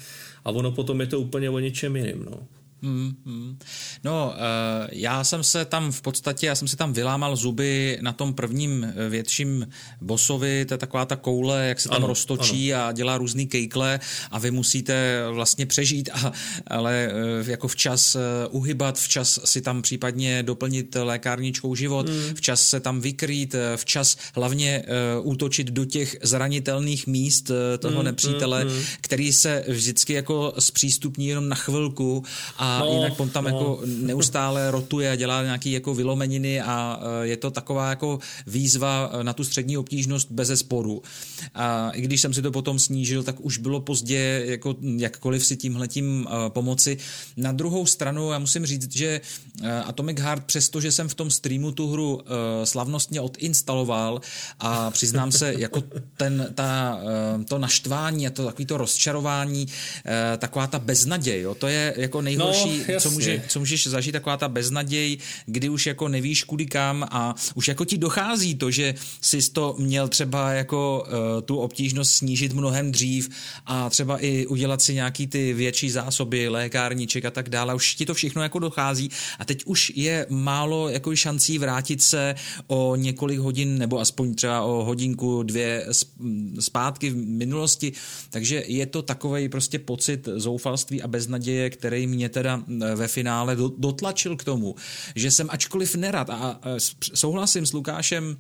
a ono potom je to úplně o něčem jiným. No. Hmm, hmm. No, uh, já jsem se tam v podstatě, já jsem si tam vylámal zuby na tom prvním eh, větším bosovi, to je taková ta koule, jak se tam ano, roztočí ano. a dělá různý kejkle a vy musíte vlastně přežít, [LAUGHS] a, ale uh, jako včas uh, uhybat, včas si tam případně doplnit lékárničkou život, hmm. včas se tam vykrýt, včas hlavně útočit do těch zranitelných míst toho hmm, nepřítele, hmm, hmm. který se vždycky jako zpřístupní jenom na chvilku a no, jinak on tam no. jako neustále rotuje a dělá nějaký jako vylomeniny a e, je to taková jako výzva na tu střední obtížnost bez sporu. A i když jsem si to potom snížil, tak už bylo pozdě jako jakkoliv si tímhletím e, pomoci. Na druhou stranu já musím říct, že Atomic Heart, přestože jsem v tom streamu tu hru slavnostně odinstaloval a přiznám se, [LAUGHS] jako ten, ta, to naštvání a to takový to rozčarování, taková ta beznaděj, jo, to je jako nejhorší nejhorší, no, co, může, co můžeš zažít, taková ta beznaděj, kdy už jako nevíš kudy kam a už jako ti dochází to, že jsi to měl třeba jako uh, tu obtížnost snížit mnohem dřív a třeba i udělat si nějaký ty větší zásoby, lékárníček a tak dále. Už ti to všechno jako dochází a teď už je málo jako šancí vrátit se o několik hodin nebo aspoň třeba o hodinku, dvě zpátky v minulosti. Takže je to takový prostě pocit zoufalství a beznaděje, který mě teda teda ve finále dotlačil k tomu, že jsem ačkoliv nerad a souhlasím s Lukášem,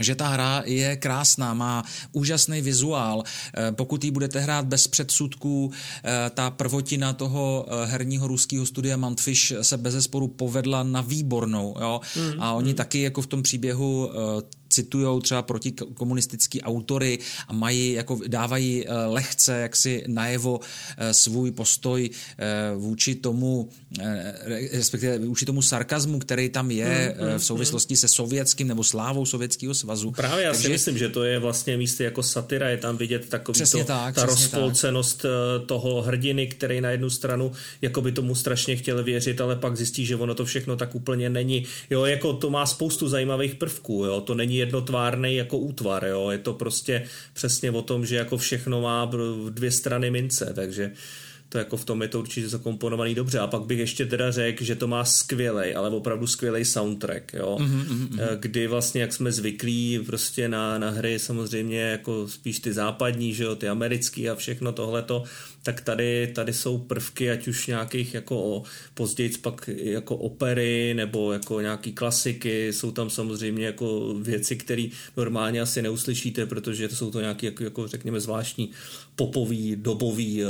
že ta hra je krásná, má úžasný vizuál. Eh, pokud ji budete hrát bez předsudků, eh, ta prvotina toho eh, herního ruského studia Mantfish se bez zesporu povedla na výbornou. Jo? Mm, a oni mm. taky jako v tom příběhu citují třeba protikomunistický autory a mají, jako dávají eh, lehce jaksi najevo eh, svůj postoj eh, vůči tomu, respektive vůči tomu sarkazmu, který tam je hmm, hmm, v souvislosti se sovětským nebo slávou Sovětského svazu. Právě já Takže, si myslím, že to je vlastně místy jako satira, je tam vidět takový to, tak, ta rozpolcenost tak. toho hrdiny, který na jednu stranu jako by tomu strašně chtěl věřit, ale pak zjistí, že ono to všechno tak úplně není. Jo, jako to má spoustu zajímavých prvků, jo, to není jednotvárný jako útvar, jo. Je to prostě přesně o tom, že jako všechno má dvě strany mince, takže to jako v tom je to určitě zakomponovaný dobře. A pak bych ještě teda řekl, že to má skvělej, ale opravdu skvělej soundtrack, jo. Mm-hmm. Kdy vlastně, jak jsme zvyklí prostě na, na hry samozřejmě jako spíš ty západní, že jo, ty americký a všechno tohleto, tak tady, tady jsou prvky, ať už nějakých jako později pak jako opery nebo jako nějaký klasiky, jsou tam samozřejmě jako věci, které normálně asi neuslyšíte, protože to jsou to nějaké jako, jako řekněme zvláštní popový, dobový uh,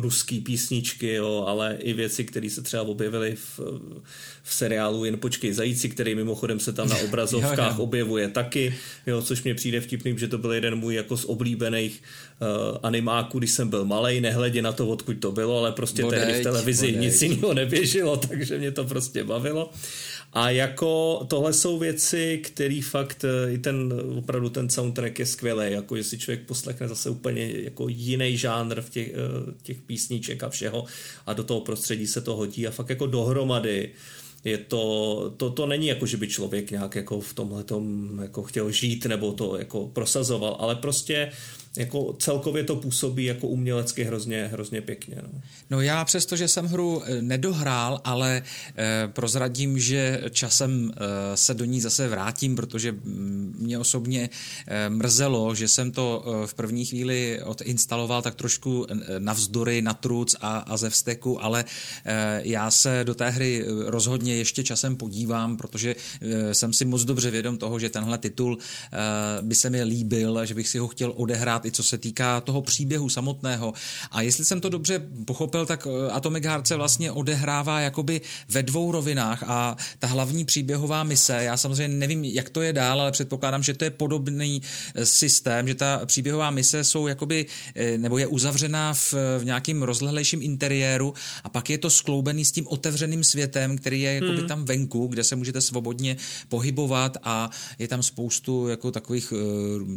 ruský písničky, jo, ale i věci, které se třeba objevily v, v seriálu Jen počkej zajíci, který mimochodem se tam na [LAUGHS] obrazovkách objevuje taky, jo, což mě přijde vtipným, že to byl jeden můj jako z oblíbených uh, animáků, když jsem byl malý, nehledě na to, odkud to bylo, ale prostě bodejť, tehdy v televizi bodejť. nic jiného neběželo, [LAUGHS] takže mě to prostě bavilo. A jako tohle jsou věci, který fakt i ten, opravdu ten soundtrack je skvělý, jako že si člověk poslechne zase úplně jako jiný žánr v těch, těch písniček a všeho a do toho prostředí se to hodí a fakt jako dohromady je to, to, to není jako, že by člověk nějak jako v tomhle jako chtěl žít nebo to jako prosazoval, ale prostě jako celkově to působí jako umělecky hrozně, hrozně pěkně. No. no já přesto, že jsem hru eh, nedohrál, ale eh, prozradím, že časem eh, se do ní zase vrátím, protože mm, mě osobně eh, mrzelo, že jsem to eh, v první chvíli odinstaloval tak trošku eh, navzdory, na truc a, a ze vsteku, ale eh, já se do té hry eh, rozhodně ještě časem podívám, protože eh, jsem si moc dobře vědom toho, že tenhle titul eh, by se mi líbil, že bych si ho chtěl odehrát i co se týká toho příběhu samotného. A jestli jsem to dobře pochopil, tak eh, Atomic Heart se vlastně odehrává jakoby ve dvou rovinách a ta hlavní příběhová mise, já samozřejmě nevím, jak to je dál, ale předpokládám, že to je podobný eh, systém, že ta příběhová mise jsou jakoby, eh, nebo je uzavřená v, v nějakým rozlehlejším interiéru a pak je to skloubený s tím otevřeným světem, který je jakoby hmm. tam venku, kde se můžete svobodně pohybovat a je tam spoustu jako takových,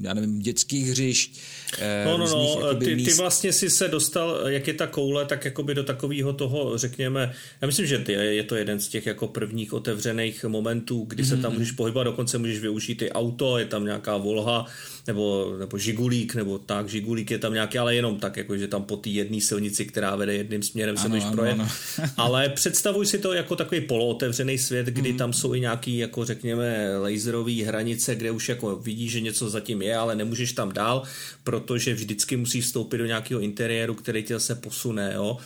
já nevím, dětských hřišť, Eh, no, no, no, ty, ty vlastně si se dostal, jak je ta koule, tak jakoby do takového toho, řekněme, já myslím, že je to jeden z těch jako prvních otevřených momentů, kdy mm-hmm. se tam mhm. můžeš pohybovat, dokonce můžeš využít i auto, je tam nějaká volha, nebo, nebo žigulík, nebo tak, žigulík je tam nějaký, ale jenom tak, jako že tam po té jedné silnici, která vede jedným směrem, se můžeš projet. Ano. [LAUGHS] ale představuj si to jako takový polootevřený svět, kdy mm. tam jsou i nějaký, jako řekněme, laserové hranice, kde už jako vidíš, že něco zatím je, ale nemůžeš tam dál, protože vždycky musíš vstoupit do nějakého interiéru, který tě zase posune, jo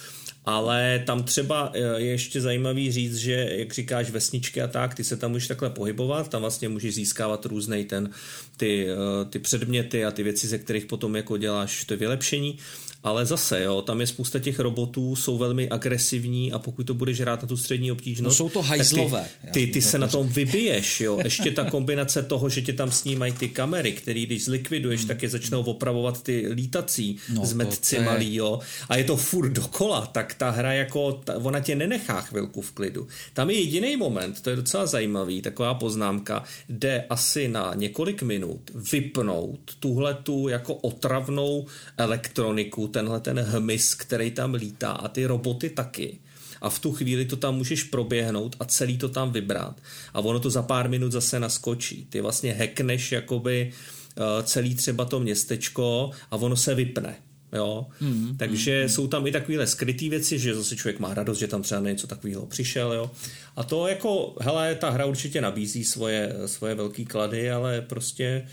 ale tam třeba eh, je ještě zajímavý říct, že jak říkáš vesničky a tak, ty se tam můžeš takhle pohybovat, tam vlastně můžeš získávat různý ten, ty, eh, ty předměty a ty věci, ze kterých potom jako děláš to vylepšení ale zase, jo, tam je spousta těch robotů, jsou velmi agresivní a pokud to budeš hrát na tu střední obtížnost, no jsou to hajzlové. Ty, ty, ty se na tom vybiješ, jo. [LAUGHS] Ještě ta kombinace toho, že tě tam snímají ty kamery, který když zlikviduješ, hmm. tak je začnou opravovat ty lítací no, zmetci je... malý, jo. A je to furt dokola, tak ta hra jako, ta, ona tě nenechá chvilku v klidu. Tam je jediný moment, to je docela zajímavý, taková poznámka, jde asi na několik minut vypnout tuhle tu jako otravnou elektroniku, tenhle ten hmyz, který tam lítá a ty roboty taky. A v tu chvíli to tam můžeš proběhnout a celý to tam vybrat. A ono to za pár minut zase naskočí. Ty vlastně hackneš jakoby uh, celý třeba to městečko a ono se vypne. Jo? Mm, Takže mm, jsou tam i takovéhle skryté věci, že zase člověk má radost, že tam třeba něco takového přišel. Jo? A to jako, hele, ta hra určitě nabízí svoje, svoje velké klady, ale prostě uh,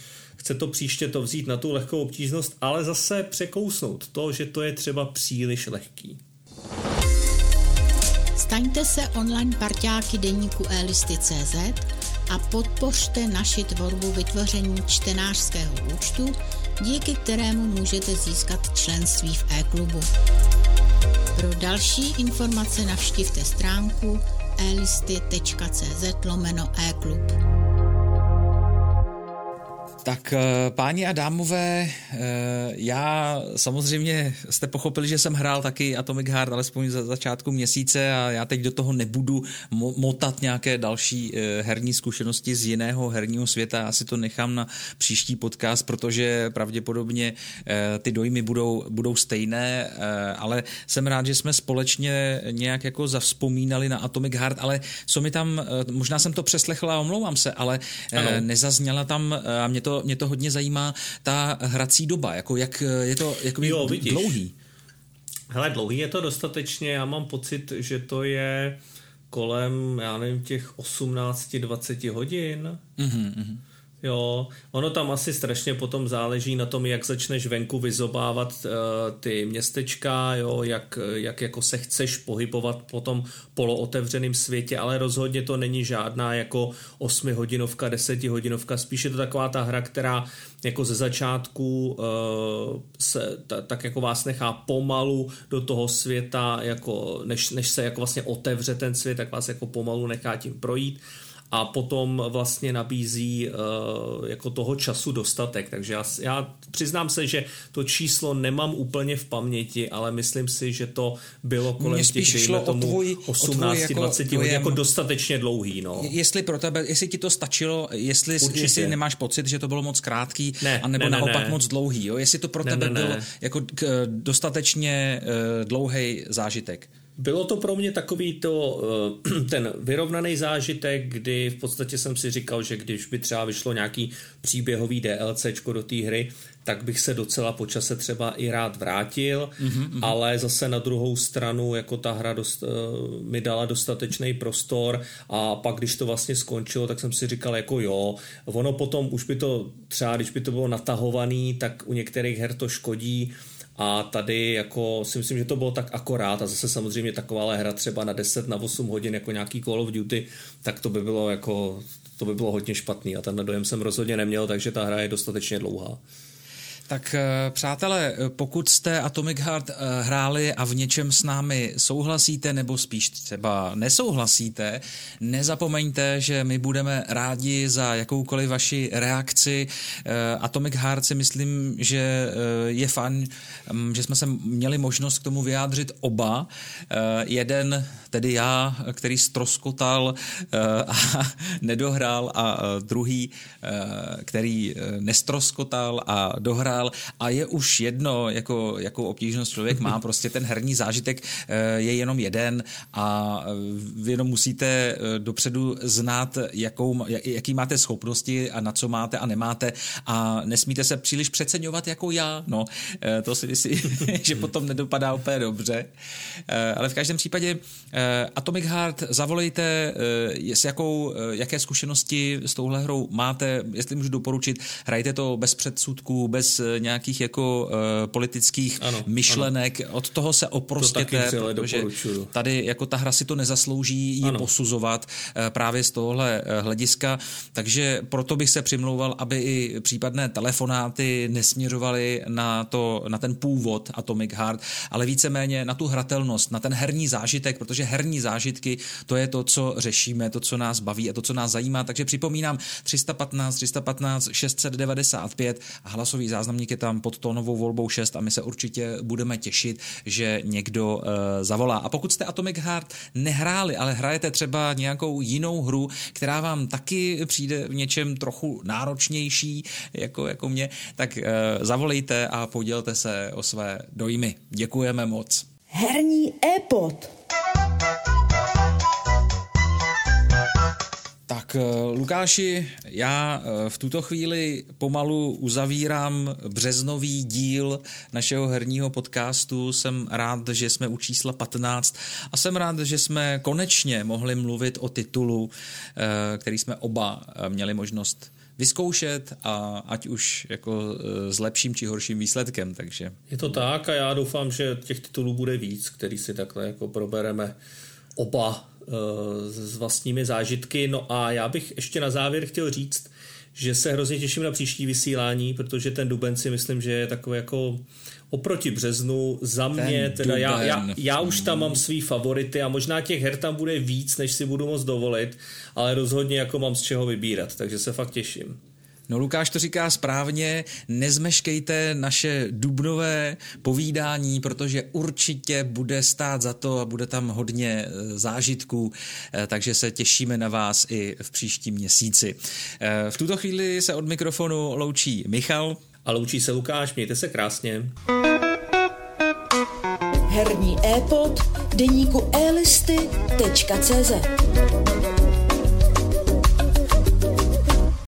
chce to příště to vzít na tu lehkou obtížnost, ale zase překousnout to, že to je třeba příliš lehký. Staňte se online parťáky deníku elisty.cz a podpořte naši tvorbu vytvoření čtenářského účtu, díky kterému můžete získat členství v e-klubu. Pro další informace navštivte stránku elisty.cz lomeno e-klub. Tak eh, páni a dámové, eh, já samozřejmě jste pochopili, že jsem hrál taky Atomic Heart alespoň za začátku měsíce a já teď do toho nebudu motat nějaké další eh, herní zkušenosti z jiného herního světa. Asi to nechám na příští podcast, protože pravděpodobně ty dojmy budou, budou stejné, ale jsem rád, že jsme společně nějak jako zavzpomínali na Atomic Heart, ale co mi tam, možná jsem to přeslechl a omlouvám se, ale ano. nezazněla tam a mě to mě to hodně zajímá, ta hrací doba, jako jak je to jako jo, vidíš. dlouhý. Hele, dlouhý je to dostatečně, já mám pocit, že to je kolem, já nevím, těch 18-20 hodin. Mm-hmm. Jo, ono tam asi strašně potom záleží na tom, jak začneš venku vyzobávat uh, ty městečka, jo, jak, jak jako se chceš pohybovat po tom polootevřeném světě, ale rozhodně to není žádná jako 8 hodinovka, 10 hodinovka, spíš je to taková ta hra, která jako ze začátku uh, se, ta, tak jako vás nechá pomalu do toho světa, jako než, než se jako vlastně otevře ten svět, tak vás jako pomalu nechá tím projít a potom vlastně nabízí uh, jako toho času dostatek. Takže já, já přiznám se, že to číslo nemám úplně v paměti, ale myslím si, že to bylo kolem těch, dejme tomu, tvůj, 18, jako 20 hodin, jako dostatečně dlouhý. No. Jestli pro tebe, jestli ti to stačilo, jestli, jestli nemáš pocit, že to bylo moc krátký, ne, anebo ne, ne, naopak ne. moc dlouhý, jo? jestli to pro ne, tebe ne, ne. byl jako k, dostatečně uh, dlouhý zážitek. Bylo to pro mě takový to, [CLEARS THROAT] ten vyrovnaný zážitek, kdy v podstatě jsem si říkal, že když by třeba vyšlo nějaký příběhový DLCčko do té hry, tak bych se docela po čase třeba i rád vrátil, mm-hmm. ale zase na druhou stranu jako ta hra dost, mi dala dostatečný prostor a pak když to vlastně skončilo, tak jsem si říkal jako jo, ono potom už by to třeba, když by to bylo natahovaný, tak u některých her to škodí, a tady jako si myslím, že to bylo tak akorát a zase samozřejmě taková hra třeba na 10, na 8 hodin jako nějaký Call of Duty, tak to by bylo jako to by bylo hodně špatný a ten dojem jsem rozhodně neměl, takže ta hra je dostatečně dlouhá. Tak eh, přátelé, pokud jste Atomic Heart eh, hráli a v něčem s námi souhlasíte nebo spíš třeba nesouhlasíte, nezapomeňte, že my budeme rádi za jakoukoliv vaši reakci. Eh, Atomic Heart si myslím, že je fajn, mm, že jsme se měli možnost k tomu vyjádřit oba. Jeden, tedy já, který stroskotal a nedohrál a druhý, který nestroskotal a dohrál hrál a je už jedno, jako, jakou obtížnost člověk má, [LAUGHS] prostě ten herní zážitek eh, je jenom jeden a eh, vy jenom musíte eh, dopředu znát, jakou, jaký máte schopnosti a na co máte a nemáte. A nesmíte se příliš přeceňovat jako já, no, to si myslím, [LAUGHS] že potom nedopadá úplně dobře, ale v každém případě Atomic Heart zavolejte, s jakou, jaké zkušenosti s touhle hrou máte, jestli můžu doporučit, hrajte to bez předsudků, bez nějakých jako uh, politických ano, myšlenek, ano. od toho se oprostěte, to protože tady jako ta hra si to nezaslouží ji ano. posuzovat uh, právě z tohohle uh, hlediska, takže proto bych se přimlouval, aby i případné telefonáty nesměřovaly na, to, na ten původ Atomic Heart, ale víceméně na tu hratelnost, na ten herní zážitek, protože herní zážitky to je to, co řešíme, to, co nás baví a to, co nás zajímá, takže připomínám 315, 315, 695 a hlasový záznam záznamník je tam pod tónovou volbou 6 a my se určitě budeme těšit, že někdo uh, zavolá. A pokud jste Atomic Heart nehráli, ale hrajete třeba nějakou jinou hru, která vám taky přijde v něčem trochu náročnější, jako, jako mě, tak uh, zavolejte a podělte se o své dojmy. Děkujeme moc. Herní e-pod. Eh, Lukáši, já eh, v tuto chvíli pomalu uzavírám březnový díl našeho herního podcastu. Jsem rád, že jsme u čísla 15 a jsem rád, že jsme konečně mohli mluvit o titulu, eh, který jsme oba měli možnost vyzkoušet a ať už jako s lepším či horším výsledkem, takže. Je to tak a já doufám, že těch titulů bude víc, který si takhle jako probereme oba s vlastními zážitky. No a já bych ještě na závěr chtěl říct, že se hrozně těším na příští vysílání, protože ten duben si myslím, že je takový jako oproti březnu za mě, ten teda já, já, já už tam mám svý favority a možná těch her tam bude víc, než si budu moc dovolit, ale rozhodně jako mám z čeho vybírat, takže se fakt těším. No Lukáš to říká správně, nezmeškejte naše dubnové povídání, protože určitě bude stát za to a bude tam hodně e, zážitků, e, takže se těšíme na vás i v příštím měsíci. E, v tuto chvíli se od mikrofonu loučí Michal. A loučí se Lukáš, mějte se krásně. Herní e-pod deníku elisty.cz